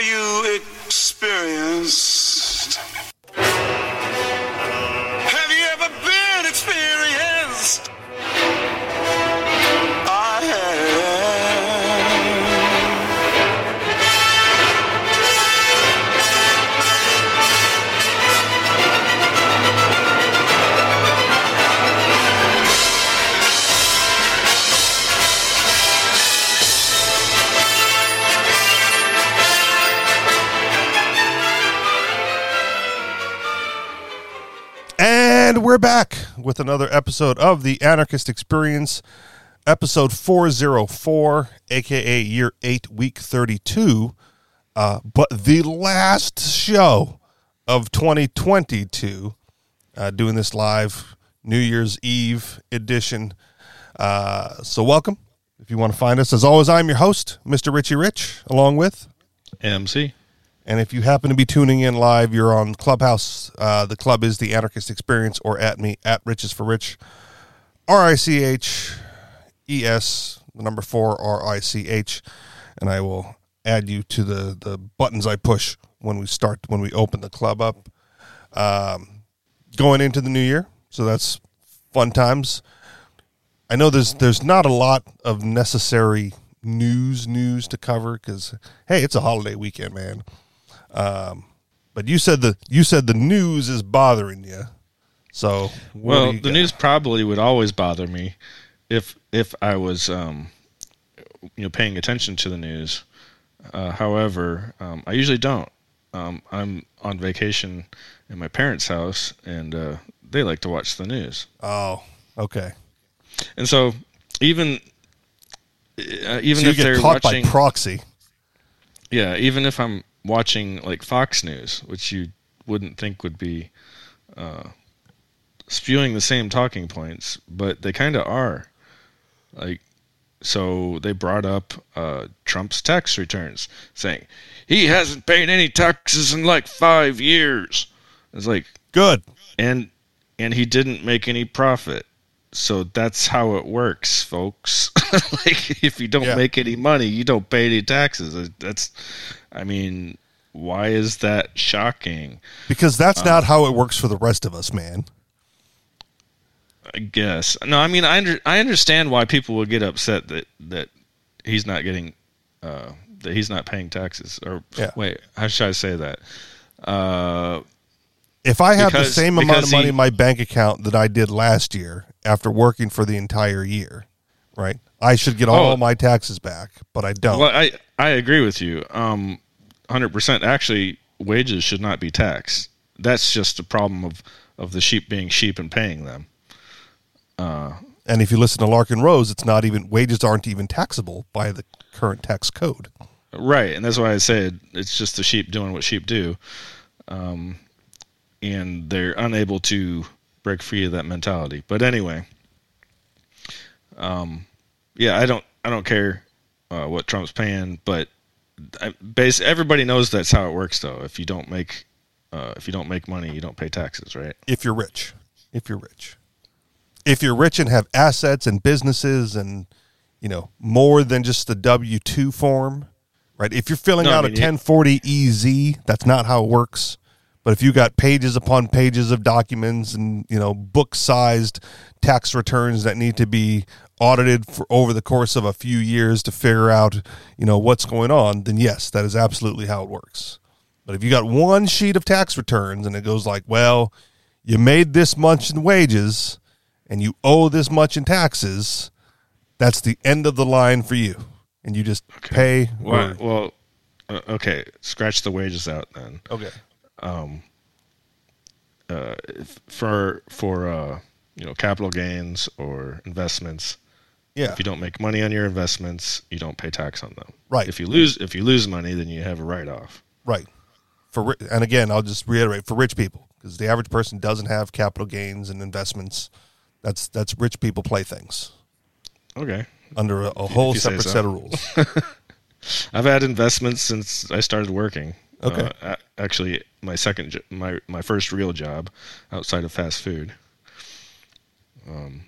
You experienced? With another episode of the Anarchist Experience, episode 404, aka year 8, week 32. Uh, but the last show of 2022, uh, doing this live New Year's Eve edition. Uh, so, welcome. If you want to find us, as always, I'm your host, Mr. Richie Rich, along with MC. And if you happen to be tuning in live, you're on Clubhouse. Uh, the club is the Anarchist Experience, or at me at Riches for Rich, R I C H E S, the number four R I C H, and I will add you to the the buttons I push when we start when we open the club up. Um, going into the new year, so that's fun times. I know there's there's not a lot of necessary news news to cover because hey, it's a holiday weekend, man. Um, but you said the you said the news is bothering you. So Well, you the got? news probably would always bother me if if I was um, you know paying attention to the news. Uh, however, um, I usually don't. Um, I'm on vacation in my parents' house, and uh, they like to watch the news. Oh, okay. And so, even uh, even So if they're caught watching, by proxy. yeah, even if I'm watching like Fox News, which you wouldn't think would be uh, spewing the same talking points, but they kind of are. Like, so they brought up uh, Trump's tax returns, saying he hasn't paid any taxes in like five years. It's like, Good. and and he didn't make any profit. So that's how it works, folks. like if you don't Yeah. make any money, you don't pay any taxes. That's I mean, why is that shocking? Because that's Uh. not how it works for the rest of us, man. I guess. No, I mean I under, I understand why people would get upset that that he's not getting uh that he's not paying taxes or Yeah. wait, how should I say that? Uh If I have the same amount of money he- in my bank account that I did last year after working for the entire year, right? I should get all Oh. my taxes back, but I don't. Well, I I agree with you. Um, hundred percent. Actually, wages should not be taxed. That's just a problem of of the sheep being sheep and paying them. Uh, And if you listen to Larken Rose, it's not even wages aren't even taxable by the current tax code. Right, and that's why I said it's just the sheep doing what sheep do, um, and they're unable to break free of that mentality. But anyway, um, yeah, I don't I don't care uh, what Trump's paying, but I, base everybody knows that's how it works. Though, if you don't make uh, if you don't make money, you don't pay taxes, right? If you're rich, if you're rich, if you're rich and have assets and businesses and you know more than just the W two form, right? If you're filling No, I out mean, a 1040 EZ, that's not how it works. But if you got pages upon pages of documents and you know book sized tax returns that need to be audited for over the course of a few years to figure out you know what's going on, then yes, that is absolutely how it works. But if you got one sheet of tax returns and it goes like, well, you made this much in wages and you owe this much in taxes, that's the end of the line for you. And you just pay. Well, well, uh, okay, scratch the wages out then. okay. Uh, for for uh, you know capital gains or investments. Yeah. If you don't make money on your investments, you don't pay tax on them. Right. If you lose if you lose money, then you have a write off. Right. For and again, I'll just reiterate for rich people because the average person doesn't have capital gains and investments. That's that's rich people playthings Okay. under a, a whole separate so. set of rules. I've had investments since I started working. Okay. Uh, actually, my second, my my first real job outside of fast food. Um,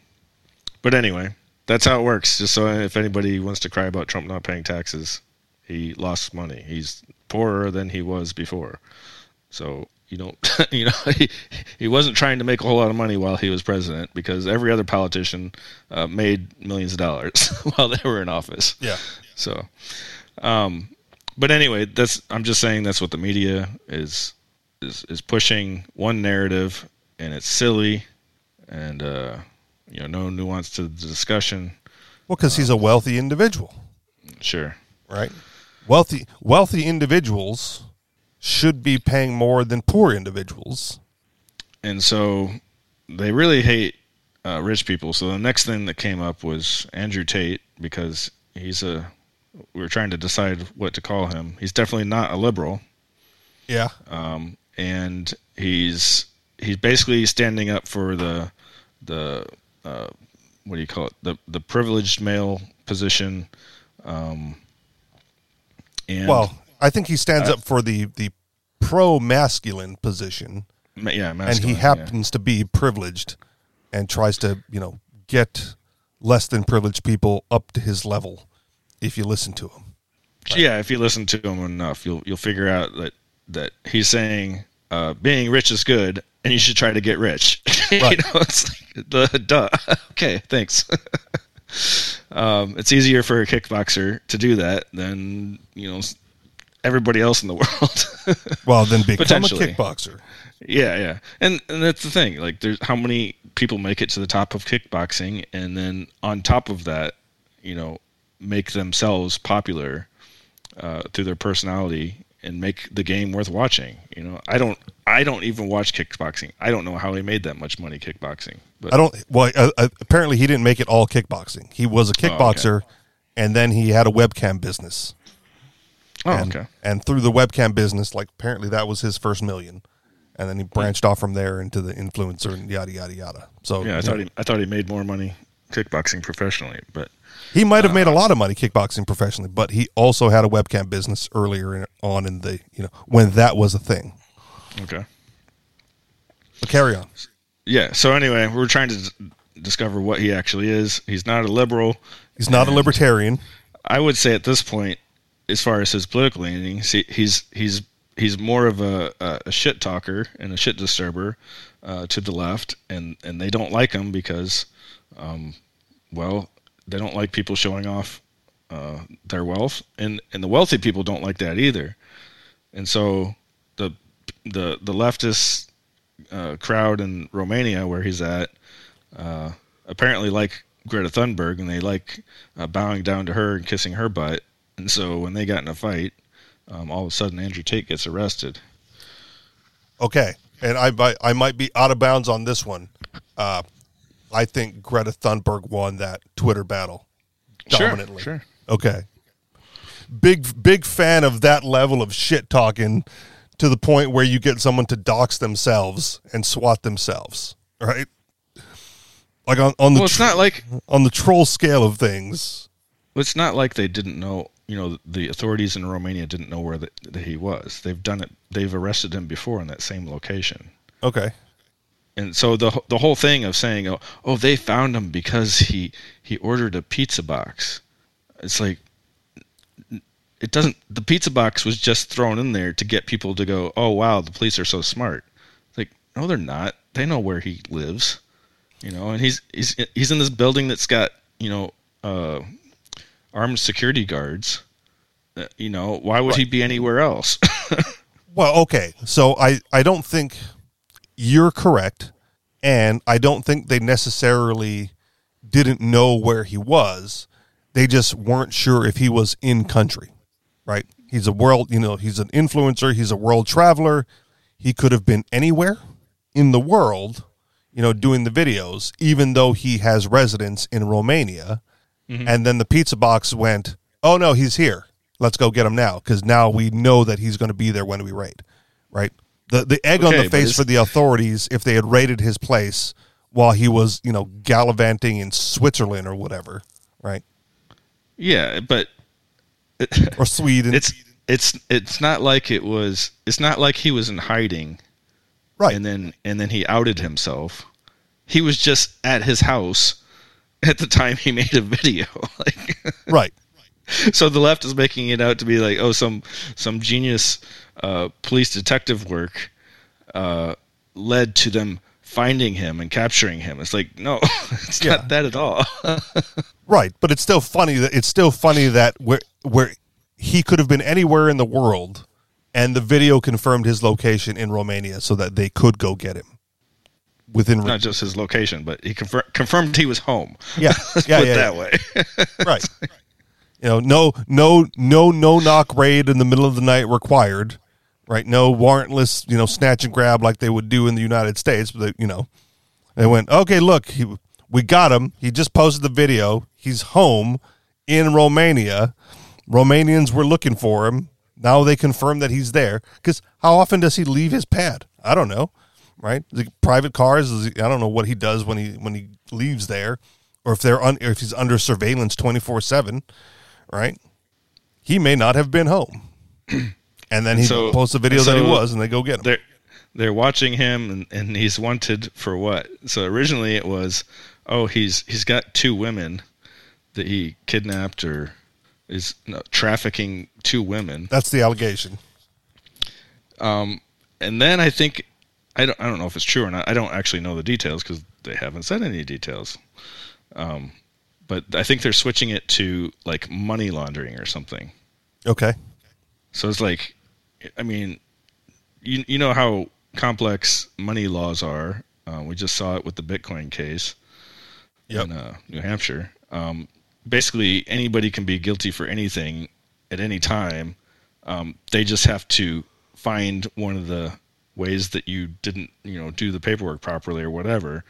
but anyway, that's how it works. Just so if anybody wants to cry about Trump not paying taxes, he lost money. He's poorer than he was before. So you don't, you know, he, he wasn't trying to make a whole lot of money while he was president because every other politician uh, made millions of dollars while they were in office. Yeah. So, um, but anyway, that's I'm just saying that's what the media is is is pushing one narrative, and it's silly, and uh, you know, no nuance to the discussion. Well, because he's a wealthy individual, Sure. right? Wealthy wealthy individuals should be paying more than poor individuals. and so they really hate uh, rich people. So the next thing that came up was Andrew Tate because he's a. We were trying to decide what to call him. He's definitely not a liberal, Yeah. um, and he's he's basically standing up for the the uh, what do you call it the the privileged male position. Um, and Well, I think he stands up for the the pro masculine position, yeah, and masculine, he yeah. happens to be privileged, and tries to you know get less than privileged people up to his level. If you listen to him, Yeah, if you listen to him enough, you'll you'll figure out that that he's saying uh, being rich is good, and you should try to get rich. Right. you know, it's like, the duh. okay, thanks. um, it's easier for a kickboxer to do that than you know everybody else in the world. well, then become a kickboxer. Yeah, yeah, and and that's the thing. Like, there's how many people make it to the top of kickboxing, and then on top of that, you know, make themselves popular uh, through their personality and make the game worth watching. You know, I don't, I don't even watch kickboxing. I don't know how he made that much money kickboxing. But I don't. Well, uh, uh, apparently he didn't make it all kickboxing. He was a okay. kickboxer, and then he had a webcam business. Oh, and, okay. And through the webcam business, like apparently that was his first million, and then he branched off from there into the influencer and yada yada yada. So Yeah, I thought know, he, I thought he made more money kickboxing professionally, but he might have made a lot of money kickboxing professionally, but he also had a webcam business earlier in, on in the you know when that was a thing. okay. But carry on. Yeah. So anyway, we're trying to d- discover what he actually is. He's not a liberal. He's not a libertarian. I would say at this point, as far as his political leanings, he, he's he's he's more of a, a, shit talker and a shit disturber uh, to the left, and, and they don't like him because, um, well, they don't like people showing off uh, their wealth, and and the wealthy people don't like that either, and so the the the leftist uh, crowd in Romania where he's at uh, apparently like Greta Thunberg and they like uh, bowing down to her and kissing her butt. And so when they got in a fight, um, all of a sudden Andrew Tate gets arrested. Okay, and I I might be out of bounds on this one. I think Greta Thunberg won that Twitter battle dominantly. Sure. Okay. Big big fan of that level of shit talking to the point where you get someone to dox themselves and swat themselves, right? Like on, on the Well, it's tr- not like on the troll scale of things. it's not like they didn't know. You know, the authorities in Romania didn't know where the, that he was. They've done it. They've arrested him before in that same location. Okay. And so the the whole thing of saying oh, oh they found him because he he ordered a pizza box. It's like it doesn't the pizza box was just thrown in there to get people to go oh wow the police are so smart. It's like no they're not. They know where he lives you know and he's he's he's in this building that's got you know uh armed security guards Uh, you know why would he be anywhere else? Well, okay. So I, I don't think you're correct, and I don't think they necessarily didn't know where he was. They just weren't sure if he was in country, right? He's a world, you know, he's an influencer, he's a world traveler. He could have been anywhere in the world, you know, doing the videos, even though he has residence in Romania. Mm-hmm. And then the pizza box went, oh no, he's here. Let's go get him now because now we know that he's going to be there when we raid, right? The the egg on the face for the authorities if they had raided his place while he was, you know, gallivanting in Switzerland or whatever, right? yeah but Or Sweden, it's it's it's not like it was it's not like he was in hiding right? and then and then he outed himself he was just at his house at the time he made a video like right. so the left is making it out to be like, oh, some some genius uh, police detective work uh, led to them finding him and capturing him. It's like, no, it's Yeah. not that at all. Right, but it's still funny that it's still funny that where where he could have been anywhere in the world, and the video confirmed his location in Romania, so that they could go get him within. not just his location, but he confir- confirmed he was home. Yeah, yeah, put yeah, it that way. right. You know, no, no, no, no knock raid in the middle of the night required. Right, no warrantless, you know, snatch and grab like they would do in the United States. But they, you know, they went, okay, look, he, we got him. He just posted the video. He's home in Romania. Romanians were looking for him. Now they confirm that he's there. Because how often does he leave his pad? I don't know. Right, the private cars. He, I don't know what he does when he when he leaves there, or if they're un, if he's under surveillance twenty four seven. Right, he may not have been home. And then he So- posts a video that he was, and they go get him. they're they're watching him and, and he's wanted for what so originally it was oh he's he's got two women that he kidnapped or is no, trafficking two women That's the allegation. and then i think i don't i don't know if it's true or not i don't actually know the details because they haven't said any details um but i think they're switching it to like money laundering or something Okay. So it's like, I mean, you you know how complex money laws are. Uh, we just saw it with the Bitcoin case Yep. in uh, New Hampshire. Um, basically, anybody can be guilty for anything at any time. Um, they just have to find one of the ways that you didn't, you know, do the paperwork properly or whatever,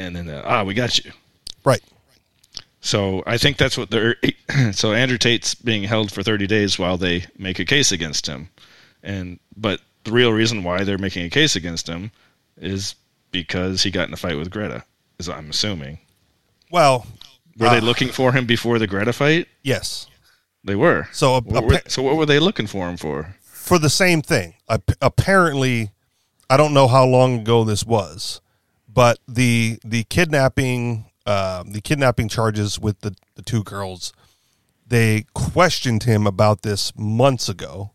and then uh, ah, we got you. Right. So I think that's what they're. So Andrew Tate's being held for 30 days while they make a case against him, and but the real reason why they're making a case against him is because he got in a fight with Greta. Is I'm assuming. Well, Were they Ah. looking for him before the Greta fight? yes. They were. So, a- What were- so what were they looking for him for? for the same thing. Apparently, I don't know how long ago this was, but the the kidnapping uh, the kidnapping charges with the, the two girls, they questioned him about this months ago,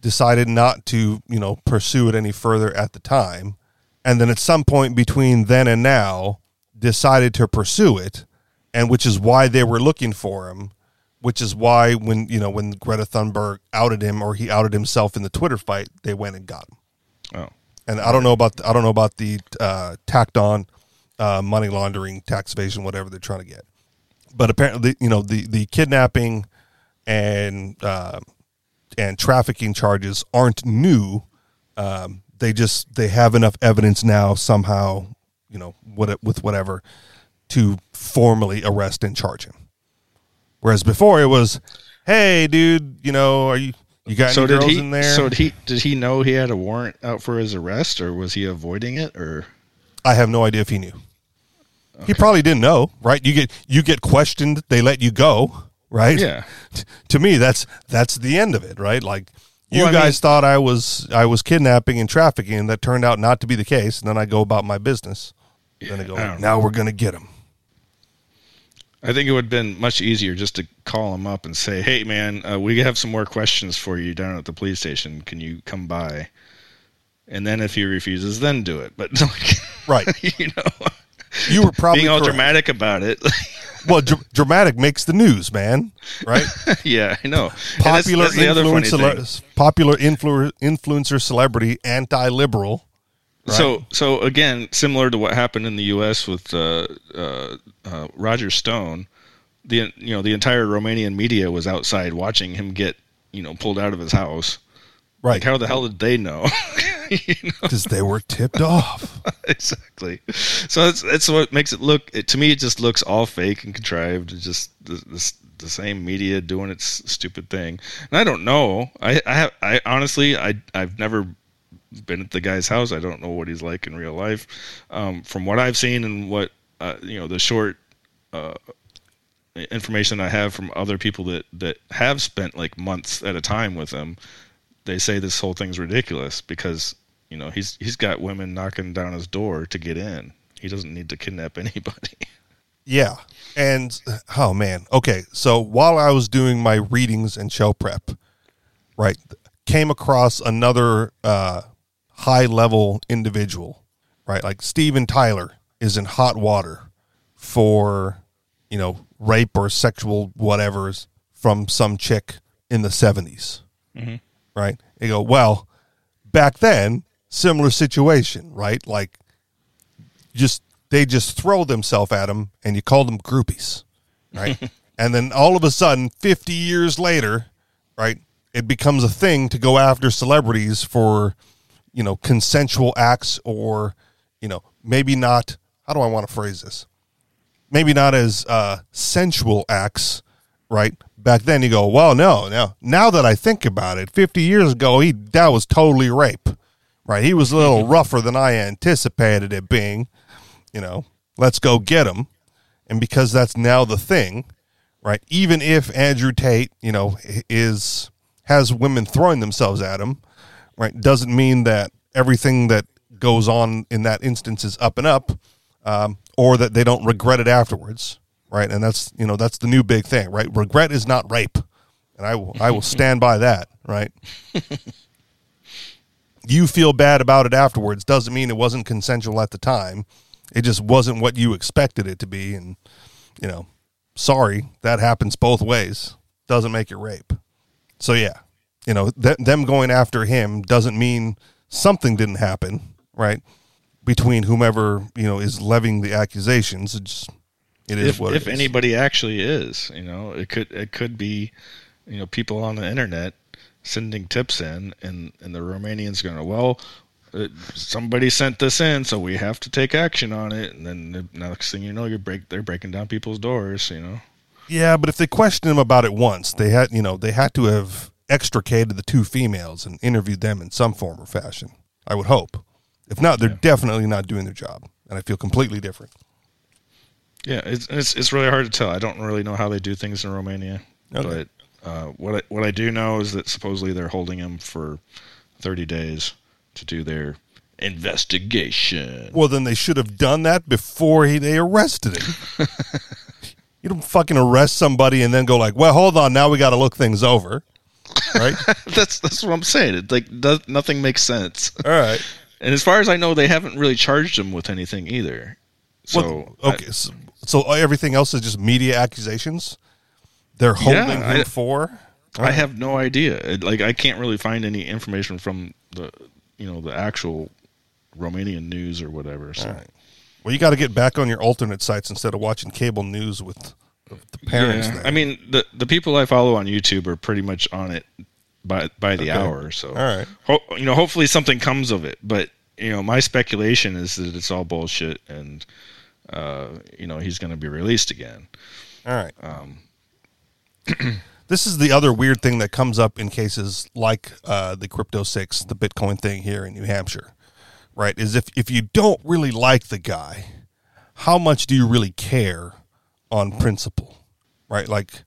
decided not to you know pursue it any further at the time, and then at some point between then and now, decided to pursue it, and which is why they were looking for him which is why when you know when Greta Thunberg outed him or he outed himself in the Twitter fight, they went and got him. Oh, And I don't know about the, I don't know about the uh, tacked on uh, money laundering, tax evasion, whatever they're trying to get. But apparently, you know the the kidnapping and uh, and trafficking charges aren't new. Um, they just they have enough evidence now somehow, you know, what with whatever to formally arrest and charge him. Whereas before it was, hey, dude, you know, are you you got so did girls he? in there? So did he? Did he know he had a warrant out for his arrest, or was he avoiding it? Or I have no idea if he knew. He probably didn't know, right? You get you get questioned, they let you go, right? Yeah. T- to me, that's that's the end of it, right? Like you Well, I guys mean- thought I was I was kidnapping and trafficking, and that turned out not to be the case. And then I go about my business. then they go, I now we're gonna get him. I think it would have been much easier just to call him up and say, "Hey, man, uh, we have some more questions for you down at the police station. Can you come by?" And then if he refuses, then do it. But like, Right. you know, You were probably being all correct. dramatic about it. Well, dr- dramatic makes the news, man. Right? yeah, I know. That's- popular that's other influencer, popular influ- influencer celebrity, anti-liberal. Right. So, so again, similar to what happened in the U.S. with uh, uh, uh, Roger Stone, the you know the entire Romanian media was outside watching him get you know pulled out of his house. Right. Like, how the hell did they know? you know? Because they were tipped off. exactly. So that's that's what makes it look. It, to me, it just looks all fake and contrived. It's just the, the, the same media doing its stupid thing. And I don't know. I I, have, I honestly I I've never been at the guy's house. I don't know what he's like in real life. Um, from what I've seen and what uh, you know, the short uh, information I have from other people that that have spent like months at a time with him, they say this whole thing's ridiculous because you know he's he's got women knocking down his door to get in. He doesn't need to kidnap anybody. Yeah. And oh man. Okay. So while I was doing my readings and show prep, right, came across another uh, high level individual, right? Like Steven Tyler is in hot water for, you know, rape or sexual whatever's from some chick in the 70s. Right? You go, well, back then, similar situation, right? Like just they just throw themselves at them and you call them groupies, right? and then all of a sudden, 50 years later, right, it becomes a thing to go after celebrities for, you know, consensual acts or, you know, maybe not, how do I want to phrase this? Maybe not as uh, sensual acts, right? Back then you go, well, no, no. Now that I think about it, 50 years ago, he that was totally rape, right? He was a little rougher than I anticipated it being you know, let's go get him. And because that's now the thing, right? Even if Andrew Tate, you know, is has women throwing themselves at him, right? Doesn't mean that everything that goes on in that instance is up and up, um, or that they don't regret it afterwards, right? And that's you know that's the new big thing, right? Regret is not rape, and I will I will stand by that, right? you feel bad about it afterwards doesn't mean it wasn't consensual at the time. It just wasn't what you expected it to be. And, you know, sorry, that happens both ways. Doesn't make it rape. So, yeah, you know, th- them going after him doesn't mean something didn't happen, right? Between whomever, you know, is levying the accusations. It's, it is if what if it is. anybody actually is, you know, it could it could be, you know, people on the internet sending tips in, and and the Romanians going, to, well, uh, somebody sent this in, so we have to take action on it, and then the next thing you know, you're break they're breaking down people's doors, you know. Yeah, but if they questioned him about it once, they had you know they had to have extricated the two females and interviewed them in some form or fashion. I would hope. If not, they're definitely not doing their job, and I feel completely different. Yeah, it's, it's it's really hard to tell. I don't really know how they do things in Romania, Okay. but uh, what I, what I do know is that supposedly they're holding him for 30 days to do their investigation. Well, then they should have done that before he, they arrested him. you don't fucking arrest somebody and then go like, "Well, hold on, now we got to look things over." Right? that's that's what I'm saying. It like does, nothing makes sense. All right. And as far as I know, they haven't really charged him with anything either. So Well, okay. so, so uh, everything else is just media accusations. They're holding Yeah, him I- for. I, I have no idea. Like I can't really find any information from the you know the actual Romanian news or whatever. So. Right. Well, you got to get back on your alternate sites instead of watching cable news with the, the parents. Yeah. I mean the the people I follow on YouTube are pretty much on it by by the Okay. hour. So All right. Ho- you know, hopefully something comes of it. But you know, my speculation is that it's all bullshit, and uh, you know he's going to be released again. All right. Um, this is the other weird thing that comes up in cases like uh, the crypto six, the Bitcoin thing here in New Hampshire, right? Is if if you don't really like the guy, how much do you really care on principle, right? Like,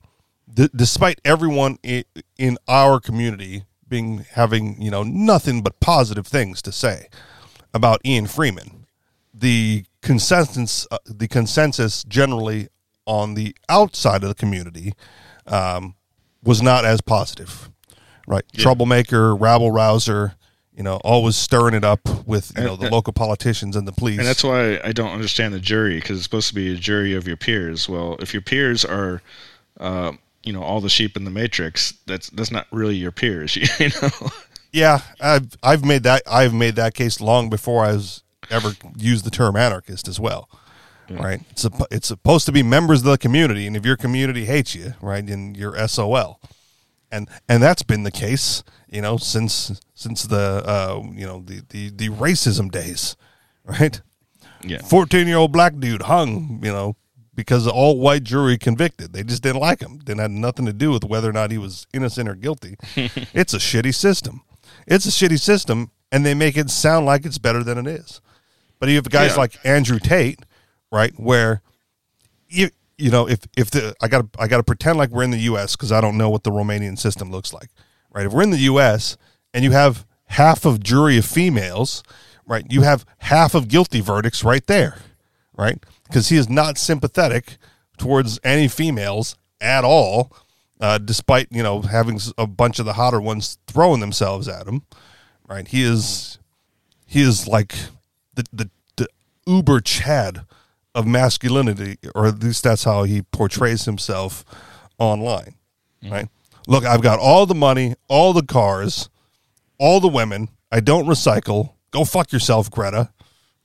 d- despite everyone in, in our community being having you know nothing but positive things to say about Ian Freeman, the consensus uh, the consensus generally on the outside of the community um, was not as positive right troublemaker rabble rouser you know always stirring it up with you know the And- local politicians and the police and that's why I don't understand the jury because it's supposed to be a jury of your peers. Well, if your peers are, uh, you know, all the sheep in the matrix, that's that's not really your peers. You know. yeah i've i've made that i've made that case long before i was ever use the term anarchist as well right? It's, suppo- it's supposed to be members of the community and if your community hates you right then you're sol and and that's been the case you know since since the uh you know the the, the racism days right? Yeah. 14 year old black dude hung you know because all white jury convicted. They just didn't like him. Didn't have nothing to do with whether or not he was innocent or guilty. It's a shitty system. It's a shitty system and they make it sound like it's better than it is but you have guys Yeah. like andrew tate right where you you know if if the I got to I got to pretend like we're in the U.S. because I don't know what the Romanian system looks like, right? If we're in the U.S. and you have half of jury of females, right? You have half of guilty verdicts right there, right? because he is not sympathetic towards any females at all, uh, despite you know having a bunch of the hotter ones throwing themselves at him. Right? He is he is like the the, the uber Chad of masculinity, or at least that's how he portrays himself online. Mm-hmm. Right? Look, I've got all the money, all the cars, all the women. I don't recycle. Go fuck yourself, Greta.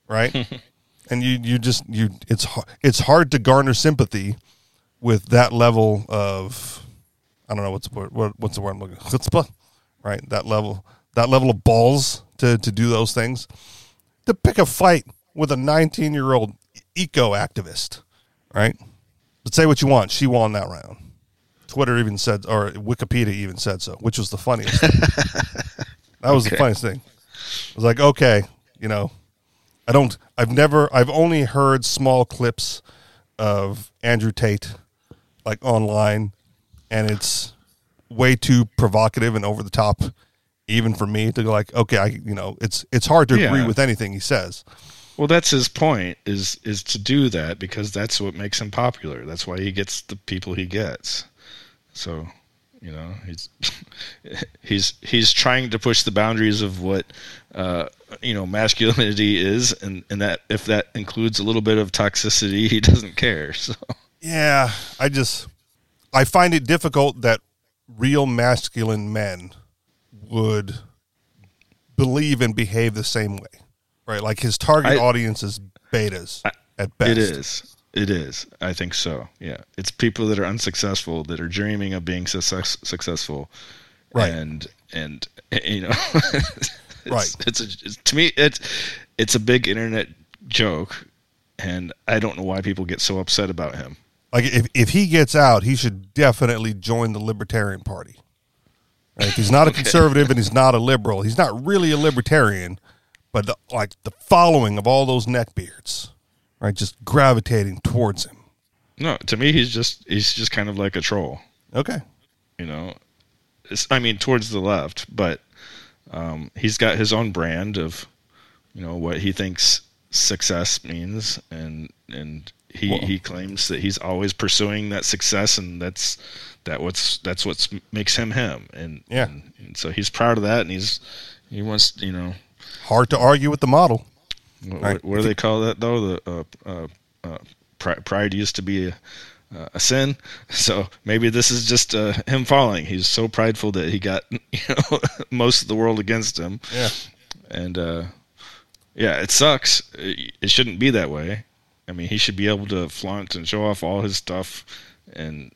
Right? and you you just you it's it's hard to garner sympathy with that level of I don't know what's the word what, what's the word I'm looking chutzpah, right? That level that level of balls to to do those things to pick a fight with a 19 year old eco activist, right? But say what you want, she won that round. Twitter even said, or Wikipedia even said so, which was the funniest. thing. that was the funniest thing. I was like, okay, you know, I don't. I've never. I've only heard small clips of Andrew Tate, like online, and it's way too provocative and over the top, even for me to go like, okay, I, you know, it's it's hard to agree with anything he says. Well, that's his point is is to do that because that's what makes him popular. That's why he gets the people he gets. So, you know, he's he's he's trying to push the boundaries of what uh, you know masculinity is, and and that if that includes a little bit of toxicity, he doesn't care. So, Yeah, I just I find it difficult that real masculine men would believe and behave the same way. Right? Like his target I- audience is betas at best. It is. It is. I think so. Yeah. It's people that are unsuccessful that are dreaming of being success, successful. Right. And and you know it's, Right. It's, a, it's to me it's it's a big internet joke and I don't know why people get so upset about him. Like if if he gets out, he should definitely join the Libertarian Party. Right? He's not a conservative and he's not a liberal, he's not really a libertarian, but the, like the following of all those neckbeards, right, just gravitating towards him. No, to me he's just he's just kind of like a troll. Okay. you know it's, i mean towards the left but um, he's got his own brand of you know what he thinks success means and and he he claims that he's always pursuing that success and that's that what's that's what makes him him and Yeah. and, and so he's proud of that and he's he wants you know Hard to argue with the model. what, Right. what do they call that though the uh, uh, uh, pride used to be a uh, a sin. So maybe this is just uh, him falling. He's so prideful that he got you know most of the world against him, Yeah. and uh, yeah, it sucks. It it shouldn't be that way. I mean, he should be able to flaunt and show off all his stuff and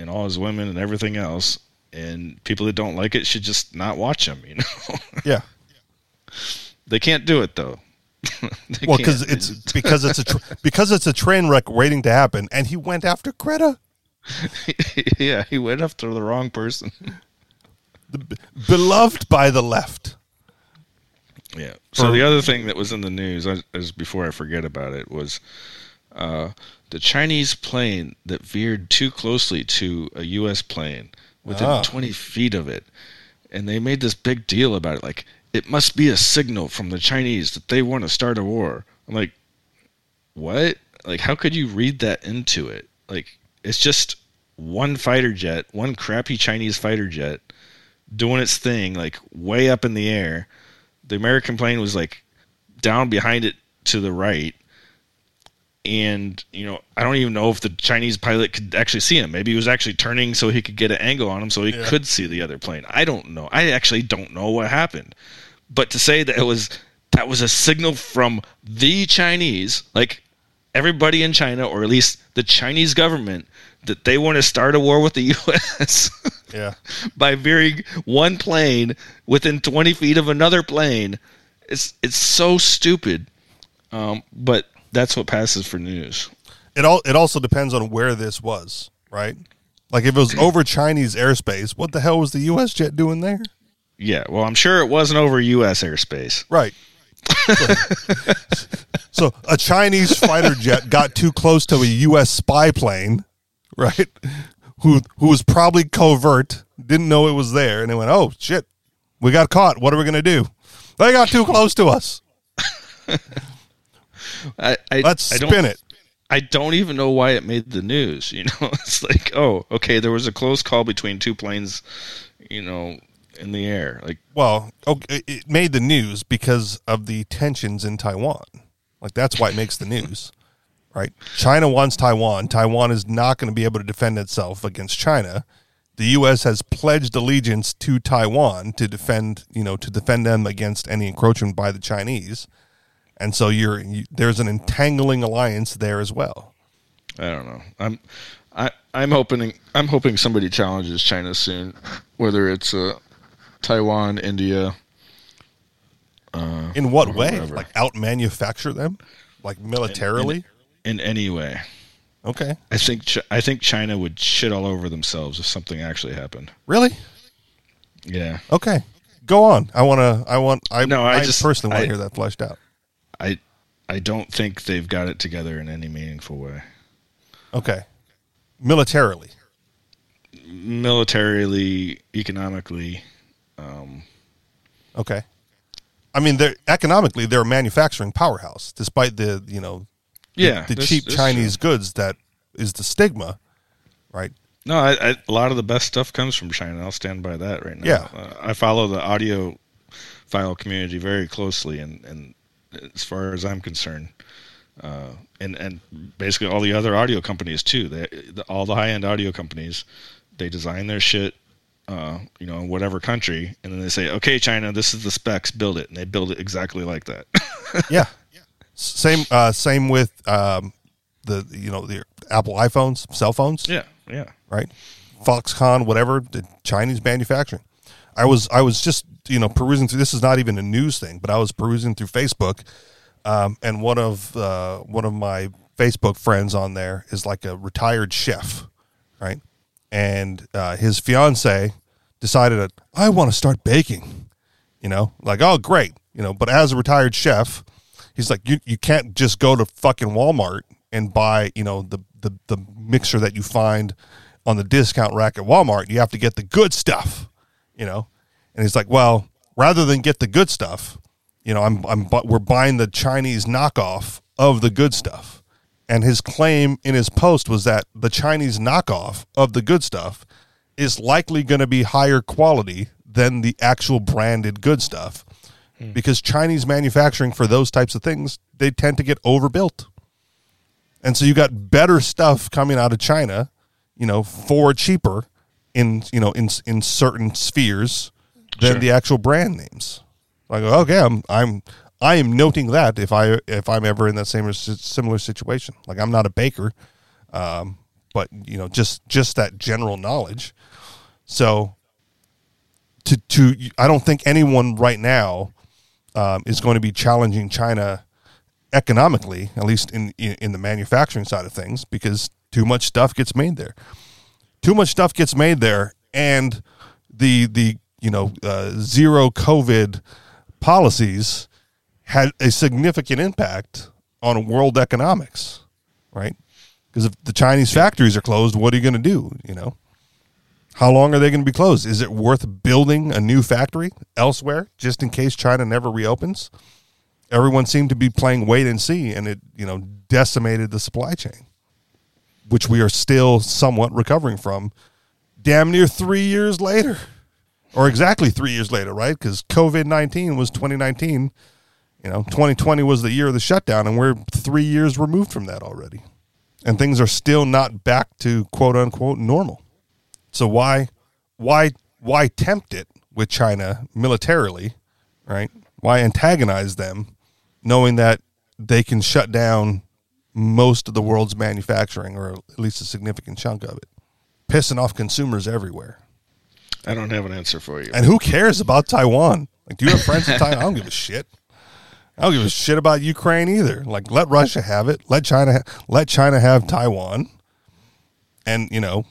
and all his women and everything else. And people that don't like it should just not watch him. You know, Yeah. they can't do it though. Well, because it's because it's a tr- because it's a train wreck waiting to happen, and he went after Greta, yeah, he went after the wrong person. beloved by the left. Yeah. So the other thing that was in the news, as, as before I forget about it, was uh, the Chinese plane that veered too closely to a U.S. plane within Ah. 20 feet of it, and they made this big deal about it. Like it must be a signal from the Chinese that they want to start a war. I'm like, what? Like, how could you read that into it? Like, it's just one fighter jet, one crappy Chinese fighter jet doing its thing, like way up in the air. The American plane was like down behind it to the right. And, you know, I don't even know if the Chinese pilot could actually see him. Maybe he was actually turning so he could get an angle on him so he Yeah. could see the other plane. I don't know. I actually don't know what happened. But to say that it was that was a signal from the Chinese, like everybody in China, or at least the Chinese government, that they want to start a war with the U.S. Yeah. by veering one plane within 20 feet of another plane. It's it's so stupid, um, but that's what passes for news. It all it also depends on where this was, right? Like if it was over Chinese airspace, what the hell was the U.S. jet doing there? Yeah, well, I'm sure it wasn't over U.S. airspace. Right. So, so a Chinese fighter jet got too close to a U.S. spy plane, right? Who who was probably covert, didn't know it was there, and they went, "Oh shit, we got caught. What are we gonna do? They got too close to us. I, I Let's I spin it." I don't even know why it made the news. You know, it's like, oh, okay, there was a close call between two planes, you know, in the air. Like, Well, okay, it made the news because of the tensions in Taiwan. Like that's why it makes the news, right? China wants Taiwan. Taiwan is not going to be able to defend itself against China. The U.S. has pledged allegiance to Taiwan to defend, you know, to defend them against any encroachment by the Chinese, and so you're you, there's an entangling alliance there as well. I don't know. I'm, I, I'm hoping, I'm hoping somebody challenges China soon, whether it's uh, Taiwan, India. In what way? Like out manufacture them, like militarily? in any way. Okay, I think Ch- I think China would shit all over themselves if something actually happened. really? Yeah, Okay, go on. I want to. I want. I No, I I, just- personally want to hear that fleshed out. I I don't think they've got it together in any meaningful way. Okay, militarily. Militarily, economically, Okay, I mean, they're economically they're a manufacturing powerhouse, despite the you know the, yeah, the this- cheap this- Chinese goods that is the stigma, right? No, I, I, a lot of the best stuff comes from China. I'll stand by that right now. Yeah. uh, I follow the audio file community very closely, and, and as far as I'm concerned, uh, and and basically all the other audio companies too. They, the, all the high end audio companies, they design their shit, uh, you know, in whatever country, and then they say, "Okay, China, this is the specs. Build it," and they build it exactly like that. Yeah, yeah. same uh, same with um, the you know the Apple iPhones, cell phones. yeah, yeah. right? Foxconn, whatever, the Chinese manufacturing. I was I was just you know perusing through. This is not even a news thing, but I was perusing through Facebook, um, and one of uh, one of my Facebook friends on there is like a retired chef, right? And uh, his fiance decided that I want to start baking. You know, like oh great, you know, but as a retired chef, he's like you you can't just go to fucking Walmart and buy you know the the the mixture that you find on the discount rack at Walmart. You have to get the good stuff, you know. And he's like, well, rather than get the good stuff, you know, I'm I'm bu- we're buying the Chinese knockoff of the good stuff. And his claim in his post was that the Chinese knockoff of the good stuff is likely going to be higher quality than the actual branded good stuff hmm. because Chinese manufacturing for those types of things they tend to get overbuilt. And so you got better stuff coming out of China, you know, for cheaper in you know in in certain spheres than Sure. the actual brand names. Like okay, I'm I'm I am noting that if I if I'm ever in that same or similar situation. Like I'm not a baker, um, but you know just just that general knowledge. So to to I don't think anyone right now um, is going to be challenging China economically, at least in, in in the manufacturing side of things, because too much stuff gets made there. Too much stuff gets made there, and the the you know uh, zero COVID policies had a significant impact on world economics, right? Because if the Chinese factories are closed, what are you going to do? You know, how long are they going to be closed? Is it worth building a new factory elsewhere just in case China never reopens? Everyone seemed to be playing wait and see, and it you know decimated the supply chain, which we are still somewhat recovering from. Damn near three years later, or exactly three years later, right? Because COVID nineteen was twenty nineteen. You know, twenty twenty was the year of the shutdown, and we're three years removed from that already, and things are still not back to quote unquote normal. So why, why, why tempt it with China militarily, right? Why antagonize them, knowing that they can shut down most of the world's manufacturing, or at least a significant chunk of it, pissing off consumers everywhere. I don't have an answer for you. And who cares about Taiwan? Like, do you have friends in Taiwan? I don't give a shit. I don't give a shit about Ukraine either. Like, let Russia have it. Let China ha- let China have Taiwan, and you know,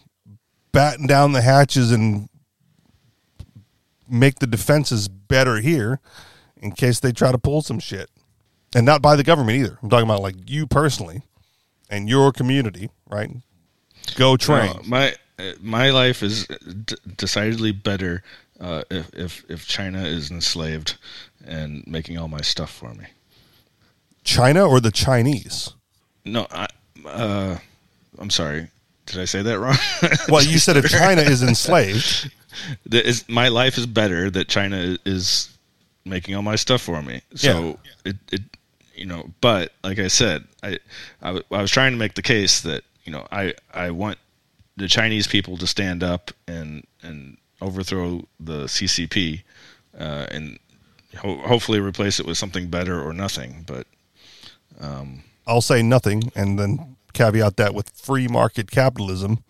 batten down the hatches and make the defenses better here in case they try to pull some shit. And not by the government either. I'm talking about like you personally and your community, right? Go train. No, my my life is d- decidedly better uh, if, if if China is enslaved and making all my stuff for me. China or the Chinese? No, I uh, I'm sorry. Did I say that wrong? Well, you said if China is enslaved, that is my life is better that China is making all my stuff for me. So it, it you know, but like I said, I I was trying to make the case that you know I I want the Chinese people to stand up and and overthrow the CCP uh, and ho- hopefully replace it with something better or nothing. But I'll say nothing and then caveat that with free market capitalism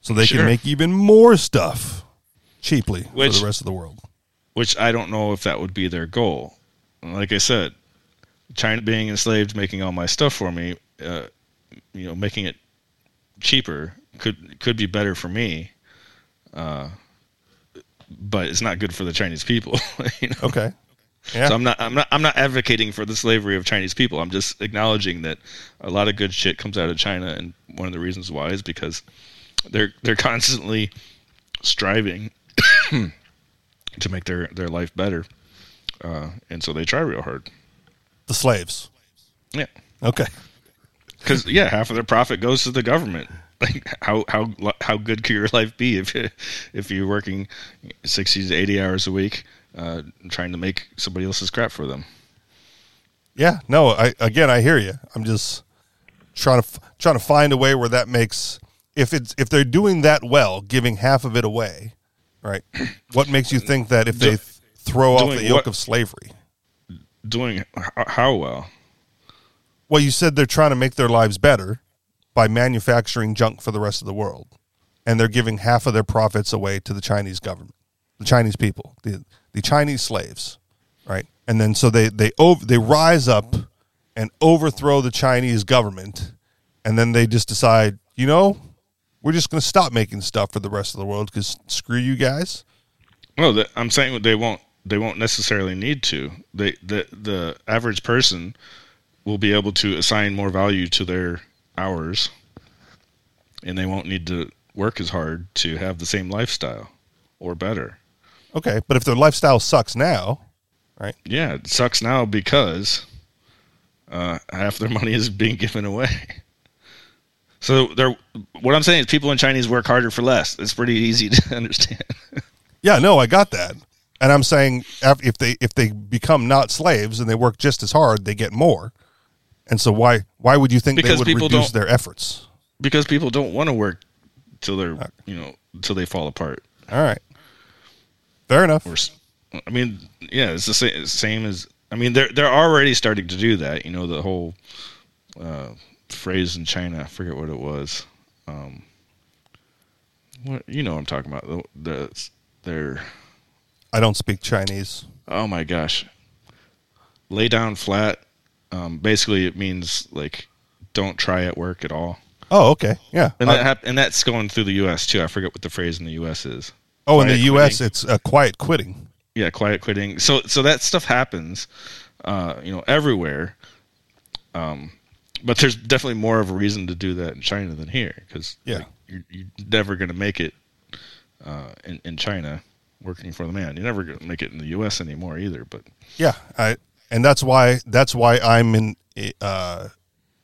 so they Sure. can make even more stuff cheaply for Which- the rest of the world. which I don't know if that would be their goal. Like I said, China being enslaved, making all my stuff for me, uh, you know, making it cheaper could could be better for me. Uh, but it's not good for the Chinese people. you know? Okay. Yeah. So I'm not I'm not I'm not advocating for the slavery of Chinese people. I'm just acknowledging that a lot of good shit comes out of China, and one of the reasons why is because they're they're constantly striving to make their their life better, uh, and so they try real hard. The slaves. Yeah, Okay. because yeah, half of their profit goes to the government. Like how how how good could your life be if you, if you're working sixty to eighty hours a week, uh, trying to make somebody else's crap for them? Yeah. No, I again I hear you. I'm just trying to trying to find a way where that makes if it's if they're doing that well, giving half of it away, right? What makes you think that if they th- throw off the yoke what? of slavery? Doing how well? Well, you said they're trying to make their lives better by manufacturing junk for the rest of the world, and they're giving half of their profits away to the Chinese government, the Chinese people, the the Chinese slaves, right? And then so they they over, they rise up and overthrow the Chinese government, and then they just decide, you know, we're just going to stop making stuff for the rest of the world because screw you guys. Well, the, I'm saying what they won't. They won't necessarily need to. They the the average person will be able to assign more value to their hours, and they won't need to work as hard to have the same lifestyle or better. Okay, but if their lifestyle sucks now, right? Yeah, it sucks now because uh, half their money is being given away. So they're what I'm saying is people in Chinese work harder for less. It's pretty easy to understand. Yeah, no, I got that. And I'm saying if they if they become not slaves and they work just as hard, they get more. And so why why would you think Because they would reduce their efforts? because people don't want to work till they're you know till they fall apart. All right, fair enough. Or, I mean, yeah, it's the same, same as. I mean, they're they're already starting to do that. You know, the whole uh, phrase in China. I forget what it was. Um, what you know, what I'm talking about the the their. I don't speak Chinese. Oh my gosh, lay down flat. Um, basically, it means like don't try at work at all. Oh, okay, yeah. And that hap- and that's going through the U.S. too. I forget what the phrase in the U.S. is. oh, in the U.S., quitting. it's uh, quiet quitting. yeah quiet quitting so so that stuff happens uh you know everywhere um but there's definitely more of a reason to do that in china than here because Yeah. you're, you're never going to make it uh in, in china working for the man you're never going to make it in the us anymore either but Yeah, I and that's why that's why I'm in uh,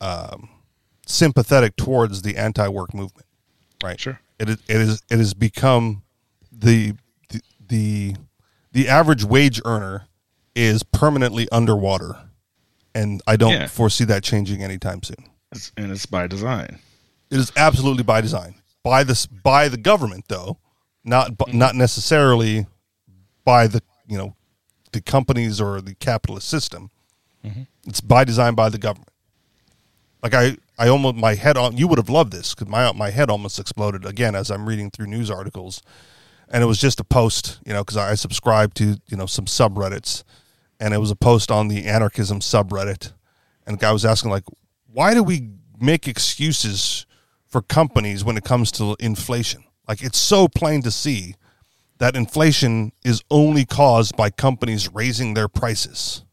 um, sympathetic towards the anti-work movement. Right. Sure. It is it is it has become the the the, the average wage earner is permanently underwater, and I don't Yeah. foresee that changing anytime soon. it's, and it's by design It is absolutely by design by this by the government though, not bu- mm-hmm. not necessarily by the you know the companies or the capitalist system. Mm-hmm. It's by design by the government. Like I, I almost my head on. You would have loved this because my my head almost exploded again as I'm reading through news articles, and it was just a post. You know, because I subscribe to you know some subreddits, and it was a post on the anarchism subreddit, and the guy was asking like, why do we make excuses for companies when it comes to inflation? Like it's so plain to see that inflation is only caused by companies raising their prices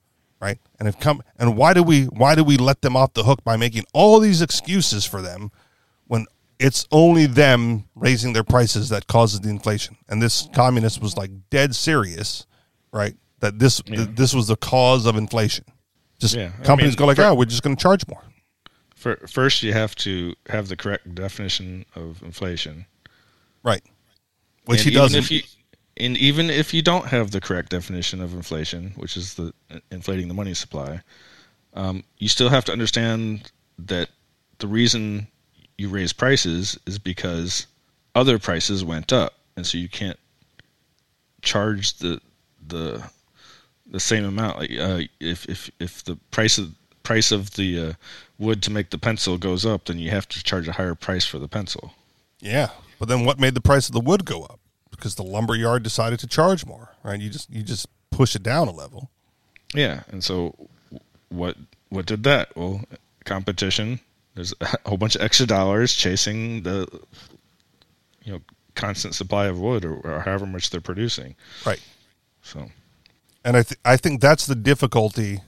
right? And if come and why do we why do we let them off the hook by making all these excuses for them when it's only them raising their prices that causes the inflation? And this communist was like dead serious right that this th- this was the cause of inflation. Just Yeah, companies mean, go like for- oh we're just going to charge more. fir- first you have to have the correct definition of inflation. Right. Which And he doesn't. If you, and even if you don't have the correct definition of inflation, which is the inflating the money supply, um, you still have to understand that the reason you raise prices is because other prices went up, and so you can't charge the the the same amount. Like uh, if if if the price of price of the uh, wood to make the pencil goes up, then you have to charge a higher price for the pencil. yeah. But then what made the price of the wood go up? Because the lumber yard decided to charge more, right? You just you just push it down a level. Yeah, and so what what did that? Well, competition. There's a whole bunch of extra dollars chasing the you know constant supply of wood or, or however much they're producing. Right. So And I th- I think that's the difficulty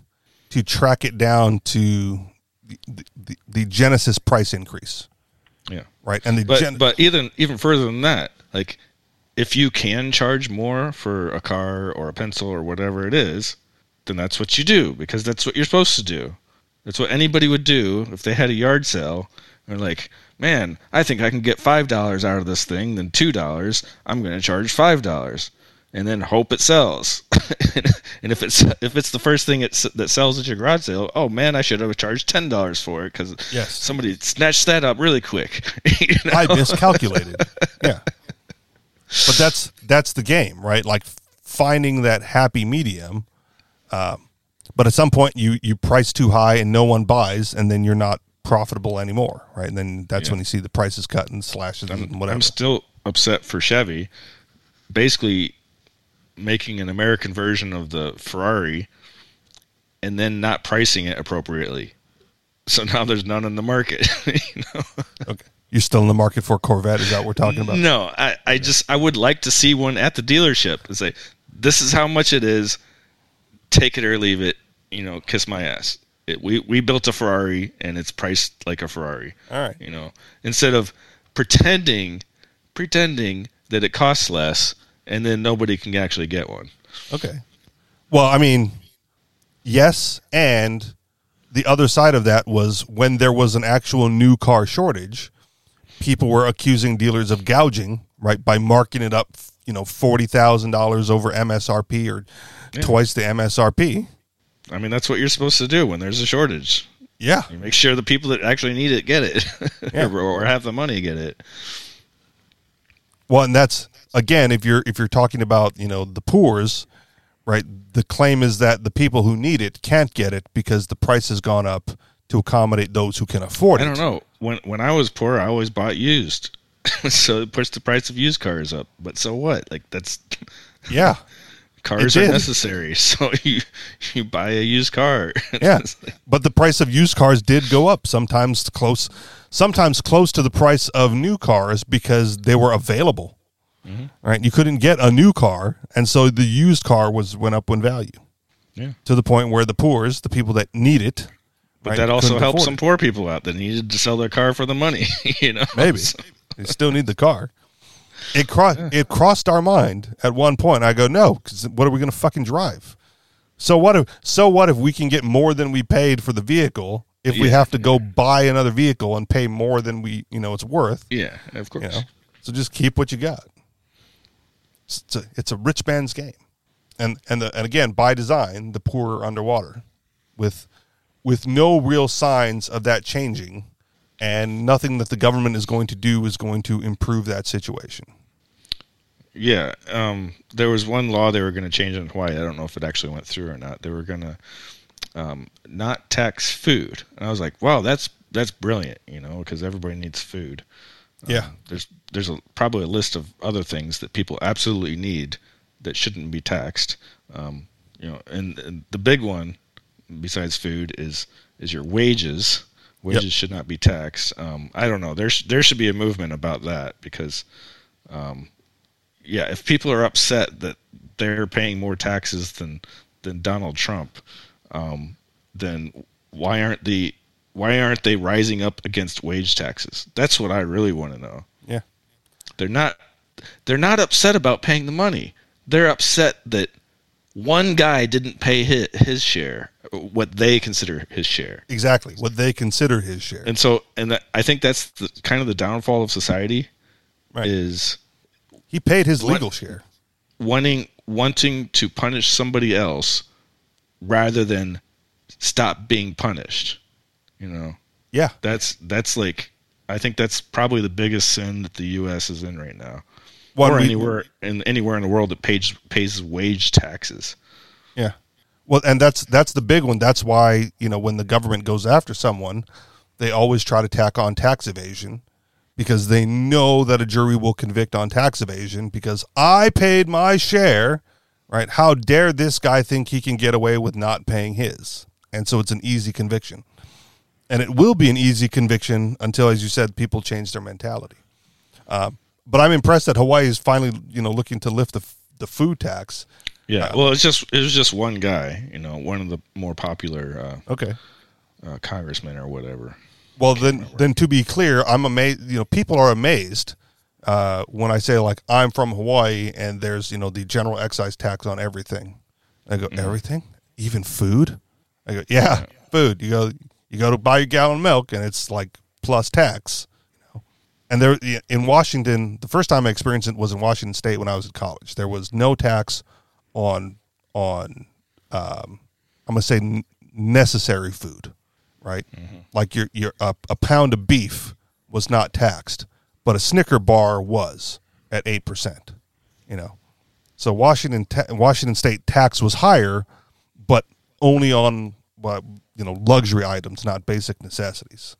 to track it down to the, the, the Genesis price increase, yeah, right? And the but gen- but even even further than that, like if you can charge more for a car or a pencil or whatever it is, then that's what you do because that's what you're supposed to do. That's what anybody would do if they had a yard sale. And like, man, I think I can get five dollars out of this thing than two dollars. I'm going to charge five dollars, and then hope it sells. and if it's if it's the first thing it's, that sells at your garage sale, oh man, I should have charged ten dollars for it because Yes. somebody snatched that up really quick. You know? I miscalculated. yeah. But that's that's the game, right? Like finding that happy medium. Um, but at some point, you you price too high and no one buys, and then you're not profitable anymore, right? And then that's Yeah. when you see the prices cut and slashes and whatever. I'm still upset for Chevy, basically making an American version of the Ferrari, and then not pricing it appropriately. So now there's none in the market. you know? okay. You're still in the market for a Corvette? Is that what we're talking about? No, I, I just I would like to see one at the dealership and say, this is how much it is. Take it or leave it. You know, kiss my ass. It, we we built a Ferrari and it's priced like a Ferrari. All right. You know, instead of pretending pretending that it costs less and then nobody can actually get one. Okay. Well, I mean, yes, and the other side of that was when there was an actual new car shortage, people were accusing dealers of gouging, right, by marking it up, you know, forty thousand dollars over MSRP or twice the MSRP. I mean, that's what you're supposed to do when there's a shortage. Yeah, You make sure the people that actually need it get it, Yeah. or, or have the money get it. Well, and that's again, if you're if you're talking about you know the poor's, right? The claim is that the people who need it can't get it because the price has gone up to accommodate those who can afford it. I don't know. When when I was poor, I always bought used, so it pushed the price of used cars up. But so what? Like that's Yeah, cars are necessary, so you you buy a used car. yeah. But the price of used cars did go up sometimes close, sometimes close to the price of new cars because they were available. Mm-hmm. Right, you couldn't get a new car, and so the used car was went up in value yeah. to the point where the poor's, the people that need it, But right, that also helped some it. poor people out that needed to sell their car for the money. You know, Maybe So- they still need the car. It crossed. It crossed our mind at one point. I go, no, because what are we going to fucking drive? So what if? So what if we can get more than we paid for the vehicle? If we have to go buy another vehicle and pay more than we, you know, it's worth. yeah, of course. You know, so just keep what you got. It's a, it's a rich man's game, and and the, and again by design, the poor are underwater, with with no real signs of that changing, and nothing that the government is going to do is going to improve that situation. Yeah, um, there was one law they were going to change in Hawaii. I don't know if it actually went through or not. They were going to um, not tax food, and I was like, "Wow, that's that's brilliant," you know, because everybody needs food. Yeah, There's there's a, probably a list of other things that people absolutely need that shouldn't be taxed. Um, you know, and, and the big one besides food is is your wages. Wages Yep. should not be taxed. Um, I don't know. There sh- there should be a movement about that because, um, yeah, if people are upset that they're paying more taxes than than Donald Trump, um, then why aren't the why aren't they rising up against wage taxes? That's what I really want to know. yeah, They're not they're not upset about paying the money. They're upset that one guy didn't pay his, his share what they consider his share. Exactly what they consider his share. And so, and that, I think that's the, kind of the downfall of society Right. is he paid his legal share. wanting wanting to punish somebody else rather than stop being punished. You know, Yeah, that's that's like I think that's probably the biggest sin that the U.S. is in right now, or we- anywhere in anywhere in the world that pays pays wage taxes. Yeah. Well, and that's that's the big one. That's why you know when the government goes after someone, they always try to tack on tax evasion because they know that a jury will convict on tax evasion because I paid my share, right? How dare this guy think he can get away with not paying his? And so it's an easy conviction. And it will be an easy conviction until, as you said, people change their mentality. Uh, but I'm impressed that Hawaii is finally, you know, looking to lift the the food tax. Yeah, well, it's just it was just one guy, you know, one of the more popular Okay. uh, uh, congressmen or whatever. Well, then, then to be clear, I'm amazed. You know, people are amazed uh, when I say like I'm from Hawaii and there's you know the general excise tax on everything. I go everything, even food. I go yeah, food. You go you go to buy a gallon of milk and it's like plus tax. You know, and there in Washington, the first time I experienced it was in Washington State when I was in college. There was no tax on on um, I'm gonna say necessary food, right? Like your your a, a pound of beef was not taxed, but a Snicker bar was at eight percent. You know, so Washington ta- Washington State tax was higher, but only on what you know luxury items, not basic necessities.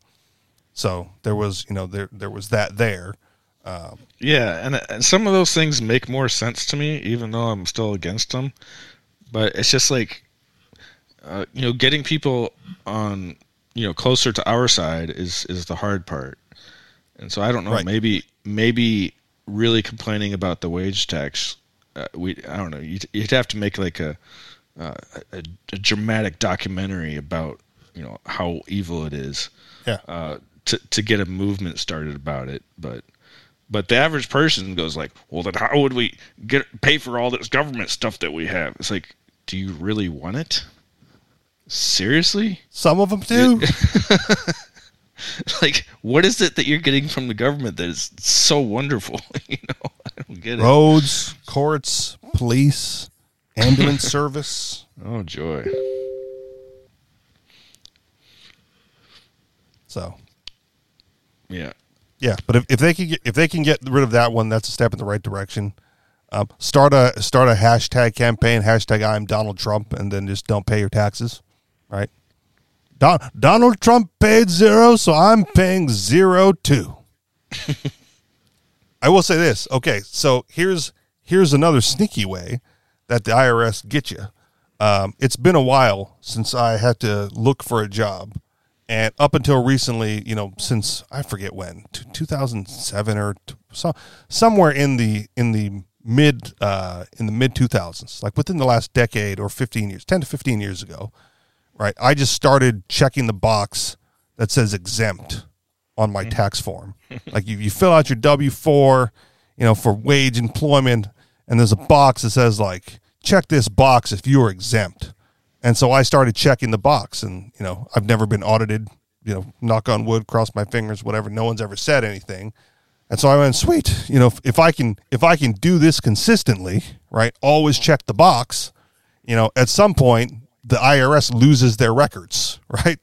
So there was you know there there was that there. Yeah, and, and some of those things make more sense to me, even though I'm still against them. But it's just like, uh, you know, getting people on, you know, closer to our side is is the hard part. And so I don't know, Right. maybe maybe really complaining about the wage tax, uh, we I don't know, you'd, you'd have to make like a, uh, a a dramatic documentary about you know how evil it is Yeah, uh, to to get a movement started about it. But but the average person goes like, well, then how would we get pay for all this government stuff that we have? It's like, do you really want it? Seriously? some of them do. Like, what is it that you're getting from the government that is so wonderful? you know, I don't get it. Roads, courts, police, ambulance service. Oh joy. So Yeah. yeah, but if, if they can get if they can get rid of that one, that's a step in the right direction. Um, start a start a hashtag campaign, hashtag I'm Donald Trump, and then just don't pay your taxes, right? Don, Donald Trump paid zero, so I'm paying zero too. I will say this. Okay, so here's here's another sneaky way that the IRS get you. Um, it's been a while since I had to look for a job, and up until recently, you know, since I forget when, t- 2007 or t- so, somewhere in the in the mid uh, in the mid 2000s, like within the last decade or 15 years, 10 to 15 years ago, right? I just started checking the box that says exempt on my mm. tax form. like you, you fill out your W four, you know, for wage employment, and there's a box that says like check this box if you are exempt. And so I started checking the box, and you know, I've never been audited. You know, knock on wood, cross my fingers, whatever. No one's ever said anything. And so I went, sweet. You know, if, if I can, if I can do this consistently, right? Always check the box. You know, at some point, the IRS loses their records, right?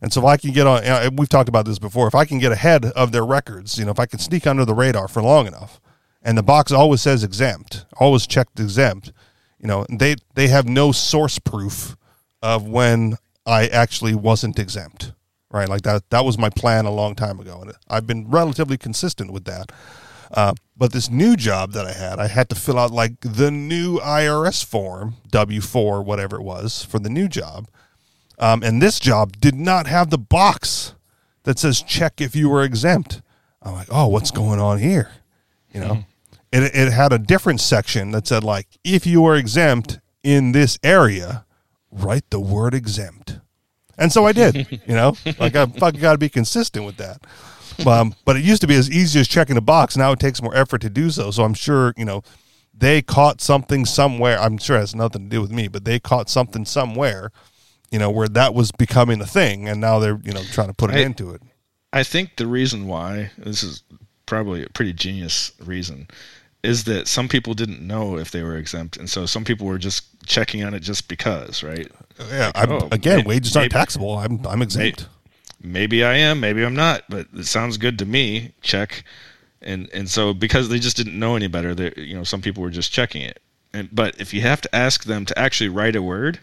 And so if I can get on, uh, we've talked about this before. If I can get ahead of their records, you know, if I can sneak under the radar for long enough, and the box always says exempt, always checked exempt, you know, they they have no source proof of when I actually wasn't exempt, right? Like that that was my plan a long time ago, and I've been relatively consistent with that. Uh, but this new job that I had, I had to fill out like the new IRS form, W four, whatever it was, for the new job. Um, and this job did not have the box that says check if you were exempt. I'm like, oh, what's going on here? You know, it, it had a different section that said like, if you are exempt in this area, write the word exempt. And so I did, you know, like I fucking got to be consistent with that. Um, but it used to be as easy as checking a box. Now it takes more effort to do so. So I'm sure, you know, they caught something somewhere. I'm sure it has nothing to do with me, but they caught something somewhere you know, where that was becoming a thing, and now they're you know trying to put an end to it. I think the reason why this is probably a pretty genius reason is that some people didn't know if they were exempt, and so some people were just checking on it just because, right? Yeah, I'm, oh, again, may- wages aren't maybe- taxable. I'm I'm exempt. Maybe I am, maybe I'm not, but it sounds good to me. Check, and and so because they just didn't know any better, they you know some people were just checking it. And but if you have to ask them to actually write a word,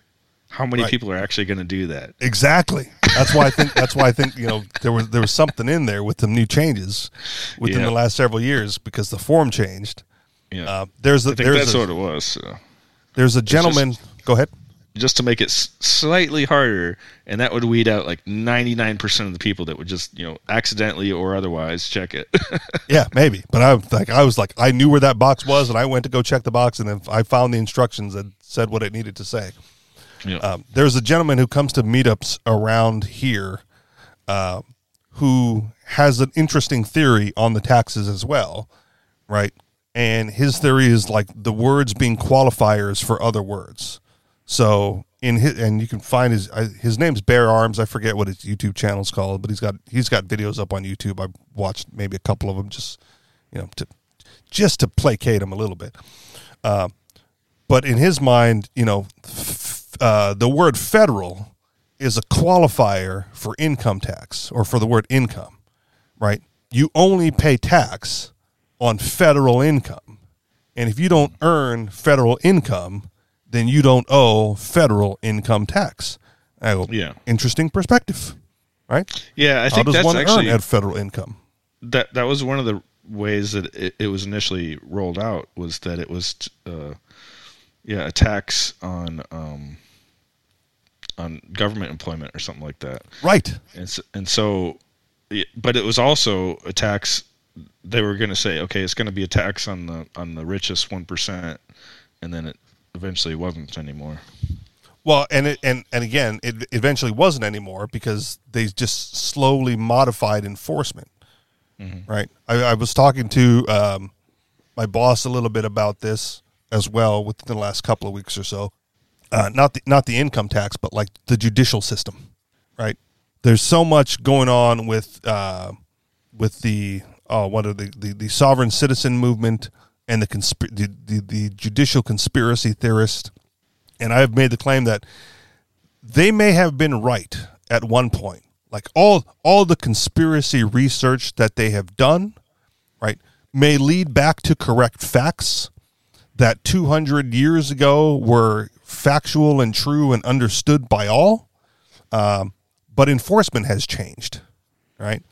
how many Right. people are actually going to do that? Exactly. That's why I think that's why I think you know there was there was something in there with the new changes within Yeah. the last several years because the form changed. Yeah, Uh, there's a I think there's that's a, what it was. So. there's a gentleman. go ahead. Just to make it slightly harder, and that would weed out like 99% of the people that would just, you know, accidentally or otherwise check it. Yeah, maybe. But I was like I was like I knew where that box was, and I went to go check the box, and then I found the instructions that said what it needed to say. Yeah. Um, there's a gentleman who comes to meetups around here, uh, who has an interesting theory on the taxes as well, right? And his theory is like the words being qualifiers for other words. So in his and you can find his his name's Bear Arms. I forget what his YouTube channel's called, but he's got he's got videos up on YouTube. I watched maybe a couple of them just you know to just to placate him a little bit. Uh, but in his mind, you know, f- uh, the word federal is a qualifier for income tax or for the word income, right? You only pay tax on federal income. And if you don't earn federal income, then you don't owe federal income tax. I go, Yeah. Interesting perspective, right? yeah, I How think does that's one actually earn at federal income? that that was one of the ways that it, it was initially rolled out was that it was uh, yeah, a tax on um on government employment or something like that. Right. and so, and so but it was also a tax they were going to say okay it's going to be a tax on the on the richest 1% and then it eventually wasn't anymore Well, and it, and and again, it eventually wasn't anymore because they just slowly modified enforcement. Right. I, I was talking to um, my boss a little bit about this as well within the last couple of weeks or so. Uh, not the not the income tax, but like the judicial system. Right. There's so much going on with uh, with the uh, what are the, the the sovereign citizen movement and the, consp- the, the the judicial conspiracy theorist and I've made the claim that they may have been right at one point. Like all all the conspiracy research that they have done, right, may lead back to correct facts that 200 years ago were factual and true and understood by all. Um, but enforcement has changed, right?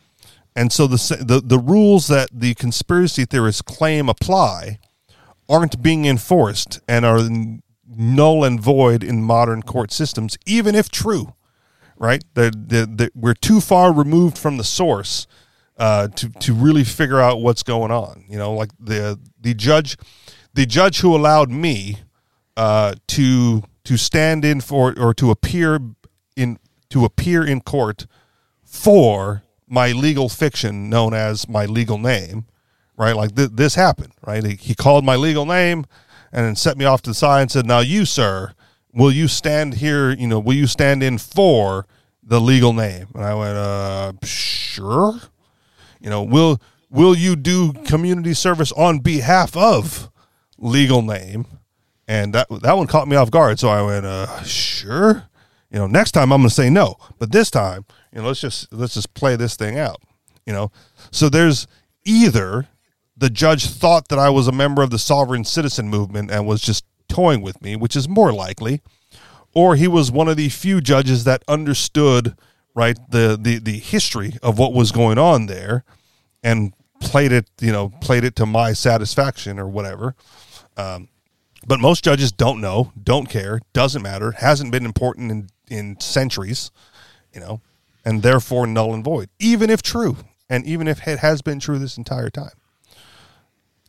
And so the, the the rules that the conspiracy theorists claim apply aren't being enforced and are null and void in modern court systems, even if true. Right? The, the, the, we're too far removed from the source uh, to to really figure out what's going on. You know, like the the judge, the judge who allowed me uh, to to stand in for or to appear in to appear in court for my legal fiction known as my legal name, right? Like th- this happened, right? He, he called my legal name and then set me off to the side and said, "Now you, sir, will you stand here? You know, will you stand in for the legal name?" And I went, "Uh, sure." You know, will will you do community service on behalf of legal name? And that that one caught me off guard, so I went, "Uh, sure." You know, next time I'm going to say no, but this time, you know, let's just let's just play this thing out. You know, so there's either the judge thought that I was a member of the sovereign citizen movement and was just toying with me, which is more likely, or he was one of the few judges that understood right the the the history of what was going on there and played it you know played it to my satisfaction or whatever um, but most judges don't know don't care doesn't matter hasn't been important in in centuries you know and therefore null and void even if true and even if it has been true this entire time.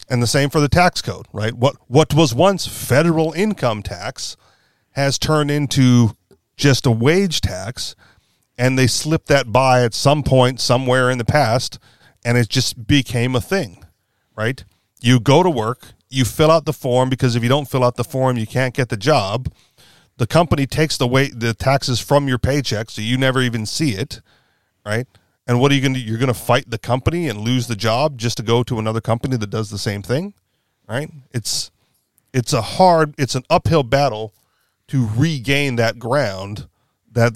And the same for the tax code right? What what was once federal income tax has turned into just a wage tax and they slipped that by at some point somewhere in the past and it just became a thing right? You go to work you fill out the form because if you don't fill out the form you can't get the job the company takes the weight the taxes from your paycheck, so you never even see it, right? And what are you going to you're going to fight the company and lose the job just to go to another company that does the same thing, right? It's it's a hard it's an uphill battle to regain that ground that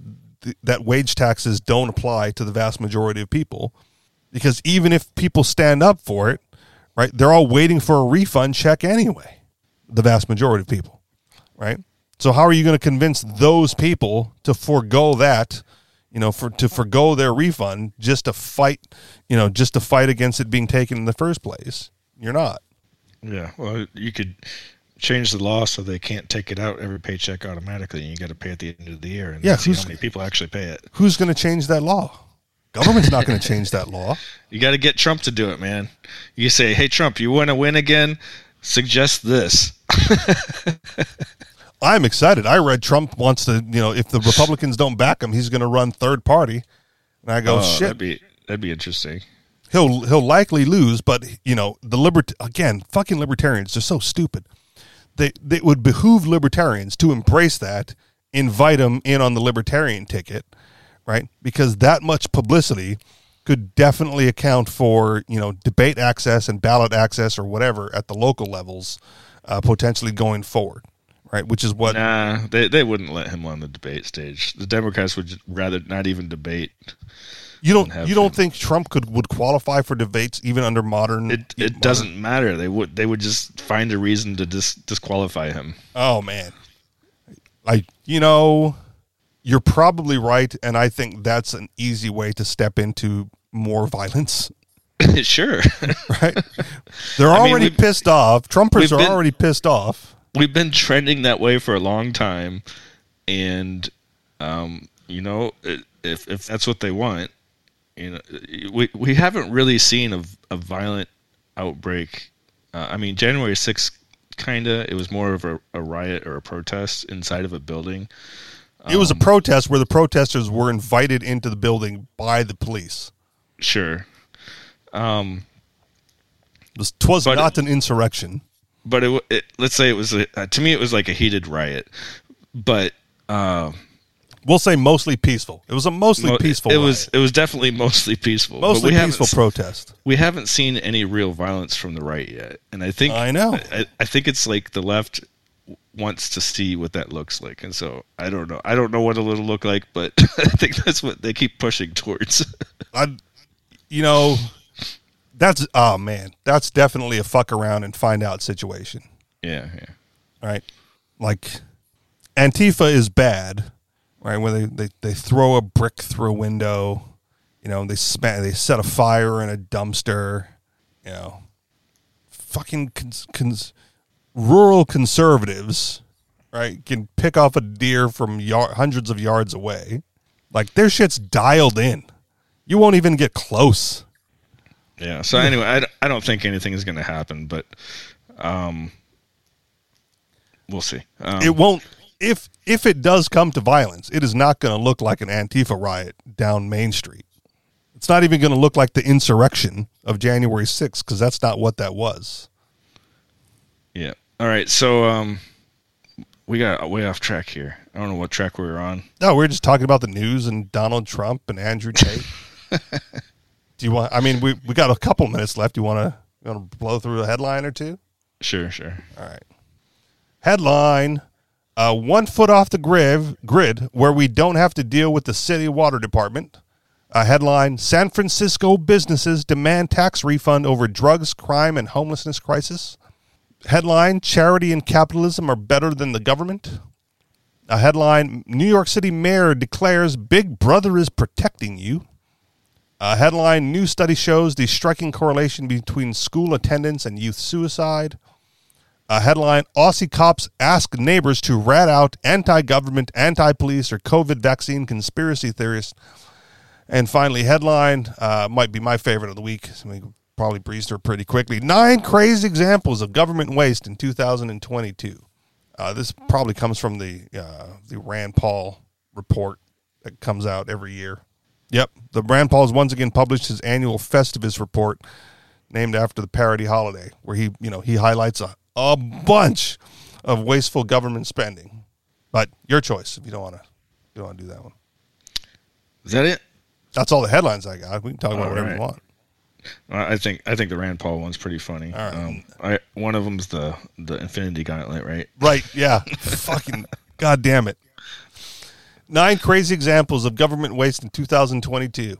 that wage taxes don't apply to the vast majority of people because even if people stand up for it, right, they're all waiting for a refund check anyway. The vast majority of people, right? So how are you going to convince those people to forego that, you know, for to forego their refund just to fight, you know, just to fight against it being taken in the first place? You're not. Yeah. Well, you could change the law so they can't take it out every paycheck automatically, and you got to pay at the end of the year, and Yeah, see how many people actually pay it. Who's going to change that law? Government's not going to change that law. You got to get Trump to do it, man. You say, "Hey, Trump, you want to win again? Suggest this." I'm excited. I read Trump wants to, you know, if the Republicans don't back him, he's going to run third party. And I go, Oh, shit. that'd be that'd be interesting. he'll he'll likely lose, but you know the libert again, fucking libertarians, they're so stupid. They they would behoove libertarians to embrace that, invite them in on the libertarian ticket, right? Because that much publicity could definitely account for you know debate access and ballot access or whatever at the local levels, uh, potentially going forward, right? Which is what Nah, they they wouldn't let him on the debate stage. The Democrats would rather not even debate. you don't you don't him. think Trump could would qualify for debates even under modern. It it doesn't matter. They would they would just find a reason to dis, disqualify him. Oh man. I you know, you're probably right and I think that's an easy way to step into more violence, sure. right? They're I mean, already we've- pissed off. Trumpers are been- already pissed off. We've been trending that way for a long time, and um, you know, if if that's what they want, you know, we we haven't really seen a, a violent outbreak. Uh, I mean, January sixth, kinda. It was more of a, a riot or a protest inside of a building. it was a Um, protest where the protesters were invited into the building by the police. Sure. Um. This twas But- not an insurrection. But it, it let's say it was a, uh, to me it was like a heated riot but uh We'll say mostly peaceful. It was a mostly mo- peaceful. it riot. was it was definitely mostly peaceful but mostly peaceful protest. we haven't seen any real violence from the right yet and i think I know. I, I think it's like the left wants to see what that looks like and so i don't know i don't know what it'll look like but i think that's what they keep pushing towards I, you know, that's oh man, that's definitely a fuck around and find out situation. yeah yeah right? Like Antifa is bad, right? When they, they, they throw a brick through a window, you know, they sma- they set a fire in a dumpster, you know, fucking cons- cons- rural conservatives, right, can pick off a deer from yar- hundreds of yards away. Like their shit's dialed in. You won't even get close. Yeah so anyway I, I don't think anything is going to happen but um we'll see um, it won't if if it does come to violence it is not going to look like an antifa riot down main street it's not even going to look like the insurrection of january 6th because that's not what that was Yeah. All right. So um, we got way off track here. I don't know what track we were on. no we're just talking about the news and donald trump and andrew tate do you want i mean we, we got a couple minutes left you want to you want to blow through a headline or two Sure, sure. All right. Headline uh, One foot off the grid, grid where we don't have to deal with the city water department. Uh, headline San Francisco businesses demand tax refund over drugs, crime, and homelessness crisis. Headline Charity and capitalism are better than the government. A headline New York City mayor declares Big Brother is protecting you. A headline New study shows the striking correlation between school attendance and youth suicide. A headline Aussie cops ask neighbors to rat out anti government, anti police, or COVID vaccine conspiracy theorists. And finally, headline uh, might be my favorite of the week. So we probably breezed her pretty quickly. Nine crazy examples of government waste in 2022. Uh, this probably comes from the uh, the Rand Paul report that comes out every year. Yep, the Rand Paul has once again published his annual Festivus report, named after the parody holiday, where he you know he highlights a, a bunch of wasteful government spending. But your choice if you don't want to. You don't want to do that one. Is that it? That's all the headlines I got. We can talk about All whatever right. you want. I think I think the Rand Paul one's pretty funny. Right. Um, I one of them's the the Infinity Gauntlet, right? Right. Yeah. Fucking god damn it. Nine crazy examples of government waste in 2022.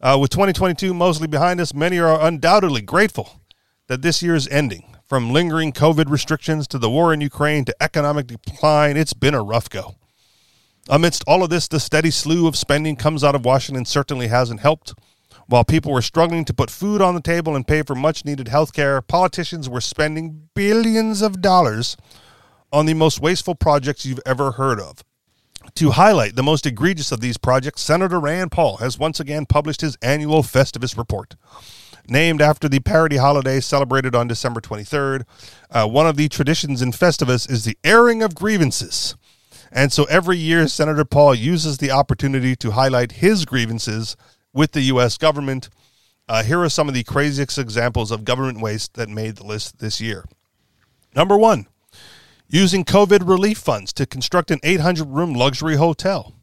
Uh, with 2022 mostly behind us, many are undoubtedly grateful that this year is ending. From lingering COVID restrictions to the war in Ukraine to economic decline, it's been a rough go. Amidst all of this, the steady slew of spending comes out of Washington certainly hasn't helped. While people were struggling to put food on the table and pay for much needed health care, politicians were spending billions of dollars on the most wasteful projects you've ever heard of. To highlight the most egregious of these projects, Senator Rand Paul has once again published his annual Festivus report. Named after the parody holiday celebrated on December 23rd, uh, one of the traditions in Festivus is the airing of grievances. And so every year, Senator Paul uses the opportunity to highlight his grievances with the U.S. government. Uh, here are some of the craziest examples of government waste that made the list this year. Number one, using COVID relief funds to construct an 800 room luxury hotel.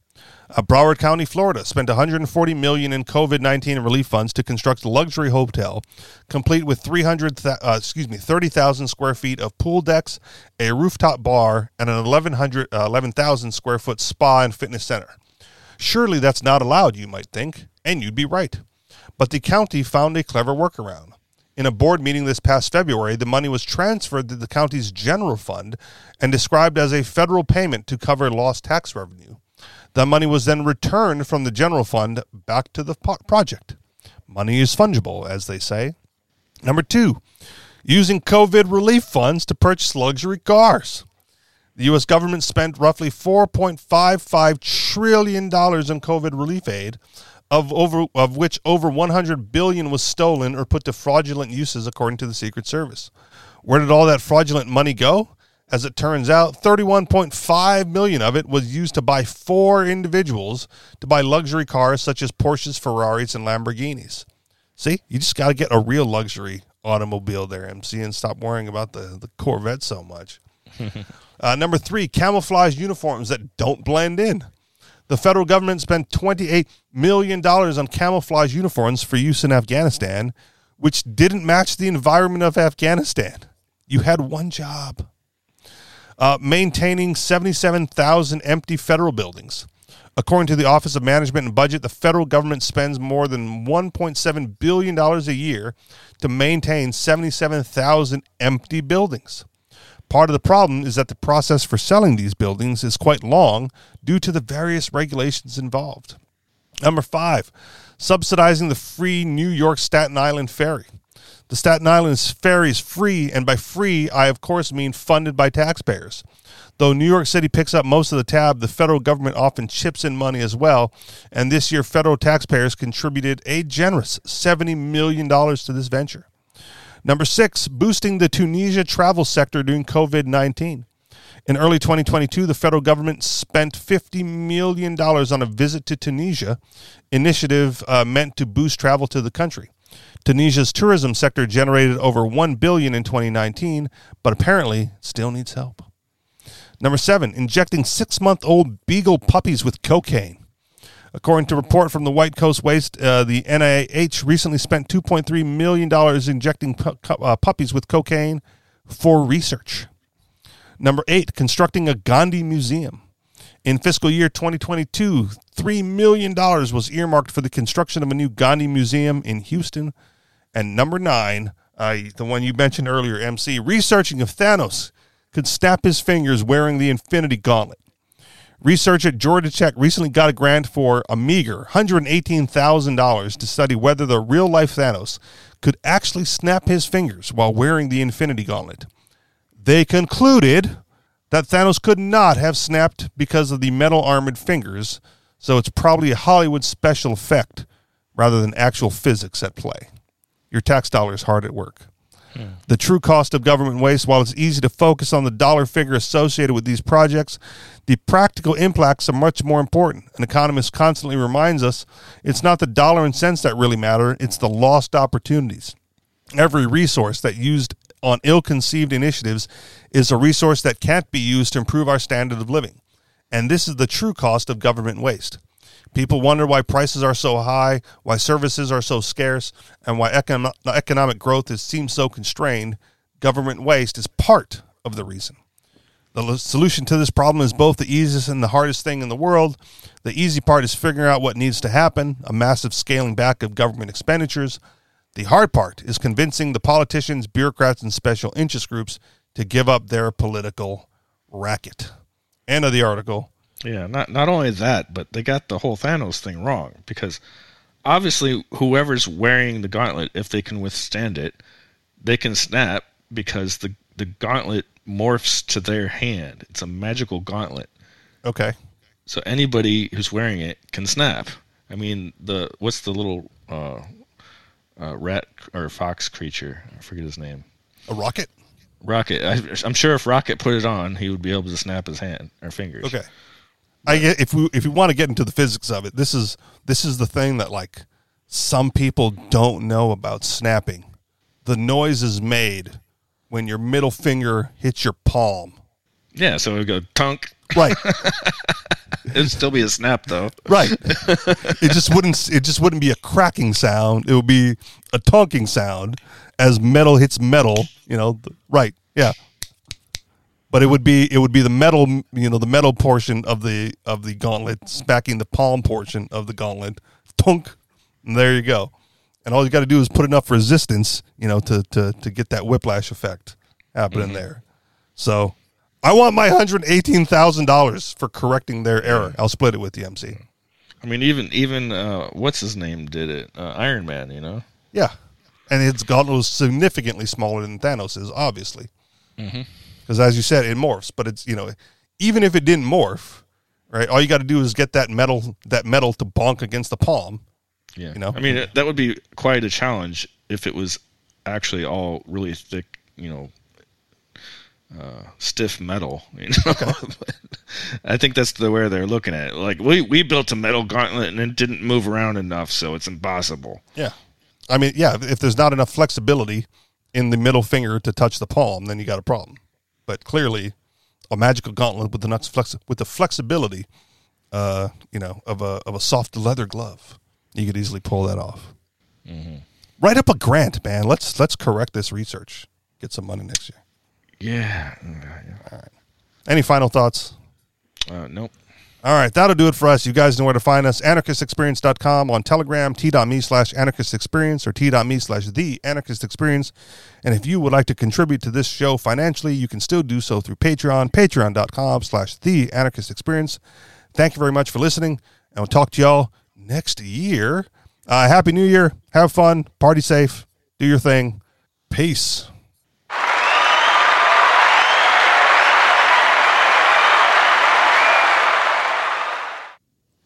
Uh, Broward County, Florida, spent 140 million in COVID-19 relief funds to construct a luxury hotel, complete with 300, th- uh, excuse me, 30,000 square feet of pool decks, a rooftop bar, and an 1100, uh, 11,000 square foot spa and fitness center. Surely that's not allowed, you might think, and you'd be right. But the county found a clever workaround. In a board meeting this past February, the money was transferred to the county's general fund and described as a federal payment to cover lost tax revenue. The money was then returned from the general fund back to the project. Money is fungible, as they say. Number two, using COVID relief funds to purchase luxury cars. The U.S. government spent roughly $4.55 trillion in COVID relief aid, of over of which over 100 billion was stolen or put to fraudulent uses, according to the Secret Service. Where did all that fraudulent money go? As it turns out, 31.5 million of it was used to buy four individuals to buy luxury cars such as Porsches, Ferraris, and Lamborghinis. See, you just got to get a real luxury automobile there, MC, and stop worrying about the, the Corvette so much. uh, number three, camouflage uniforms that don't blend in. The federal government spent $28 million on camouflage uniforms for use in Afghanistan, which didn't match the environment of Afghanistan. You had one job uh, maintaining 77,000 empty federal buildings. According to the Office of Management and Budget, the federal government spends more than $1.7 billion a year to maintain 77,000 empty buildings. Part of the problem is that the process for selling these buildings is quite long due to the various regulations involved. Number five, subsidizing the free New York Staten Island ferry. The Staten Island ferry is free, and by free, I of course mean funded by taxpayers. Though New York City picks up most of the tab, the federal government often chips in money as well, and this year federal taxpayers contributed a generous $70 million to this venture. Number six, boosting the Tunisia travel sector during COVID 19. In early 2022, the federal government spent $50 million on a visit to Tunisia, initiative uh, meant to boost travel to the country. Tunisia's tourism sector generated over 1 billion in 2019, but apparently still needs help. Number seven, injecting six month old beagle puppies with cocaine. According to a report from the White Coat Waste, uh, the NIH recently spent $2.3 million injecting pu- uh, puppies with cocaine for research. Number eight, constructing a Gandhi museum. In fiscal year 2022, $3 million was earmarked for the construction of a new Gandhi museum in Houston. And number nine, uh, the one you mentioned earlier, MC, researching if Thanos could snap his fingers wearing the Infinity Gauntlet. Research at Georgia Tech recently got a grant for a meager $118,000 to study whether the real life Thanos could actually snap his fingers while wearing the Infinity Gauntlet. They concluded that Thanos could not have snapped because of the metal armored fingers, so it's probably a Hollywood special effect rather than actual physics at play. Your tax dollars hard at work. The true cost of government waste, while it's easy to focus on the dollar figure associated with these projects, the practical impacts are much more important. An economist constantly reminds us it's not the dollar and cents that really matter, it's the lost opportunities. Every resource that used on ill conceived initiatives is a resource that can't be used to improve our standard of living. And this is the true cost of government waste. People wonder why prices are so high, why services are so scarce, and why econ- economic growth is, seems so constrained. Government waste is part of the reason. The solution to this problem is both the easiest and the hardest thing in the world. The easy part is figuring out what needs to happen, a massive scaling back of government expenditures. The hard part is convincing the politicians, bureaucrats, and special interest groups to give up their political racket. End of the article. Yeah, not not only that, but they got the whole Thanos thing wrong because obviously whoever's wearing the gauntlet, if they can withstand it, they can snap because the the gauntlet morphs to their hand. It's a magical gauntlet. Okay. So anybody who's wearing it can snap. I mean, the what's the little uh, uh, rat or fox creature? I forget his name. A rocket? Rocket. I, I'm sure if Rocket put it on, he would be able to snap his hand or fingers. Okay. I get if we if we want to get into the physics of it, this is this is the thing that like some people don't know about snapping. The noise is made when your middle finger hits your palm. Yeah. So it would go tunk. Right. It'd still be a snap though. right. It just wouldn't it just wouldn't be a cracking sound. It would be a tonking sound as metal hits metal, you know, right. Yeah. But it would be it would be the metal, you know, the metal portion of the of the gauntlet smacking the palm portion of the gauntlet. Tunk. And there you go. And all you got to do is put enough resistance, you know, to to to get that whiplash effect happening there. So, I want my hundred eighteen thousand dollars for correcting their error. I'll split it with the MC. I mean, even even uh, what's his name did it? Uh, Iron Man. You know. Yeah, and its gauntlet was significantly smaller than Thanos's, obviously, because as you said, it morphs. But it's you know, even if it didn't morph, right? All you got to do is get that metal that metal to bonk against the palm. Yeah. You know? I mean, that would be quite a challenge if it was actually all really thick. You know. Uh, stiff metal, you know. But I think that's the way they're looking at it. Like we we built a metal gauntlet and it didn't move around enough, so it's impossible. Yeah, I mean, yeah, if there's not enough flexibility in the middle finger to touch the palm, then you got a problem. But clearly, a magical gauntlet with the nuts flex with the flexibility, uh, you know, of a of a soft leather glove, you could easily pull that off. Write up a grant, man. Let's let's correct this research. Get some money next year. Yeah. Any final thoughts? Uh, nope. All right, that'll do it for us. You guys know where to find us. Anarchistexperience.com on Telegram, t.me slash anarchistexperience or t.me slash the anarchist experience. And if you would like to contribute to this show financially, you can still do so through Patreon, patreon.com slash the anarchist experience. Thank you very much for listening, and we'll talk to y'all next year. Uh, Happy New Year. Have fun. Party safe. Do your thing. Peace.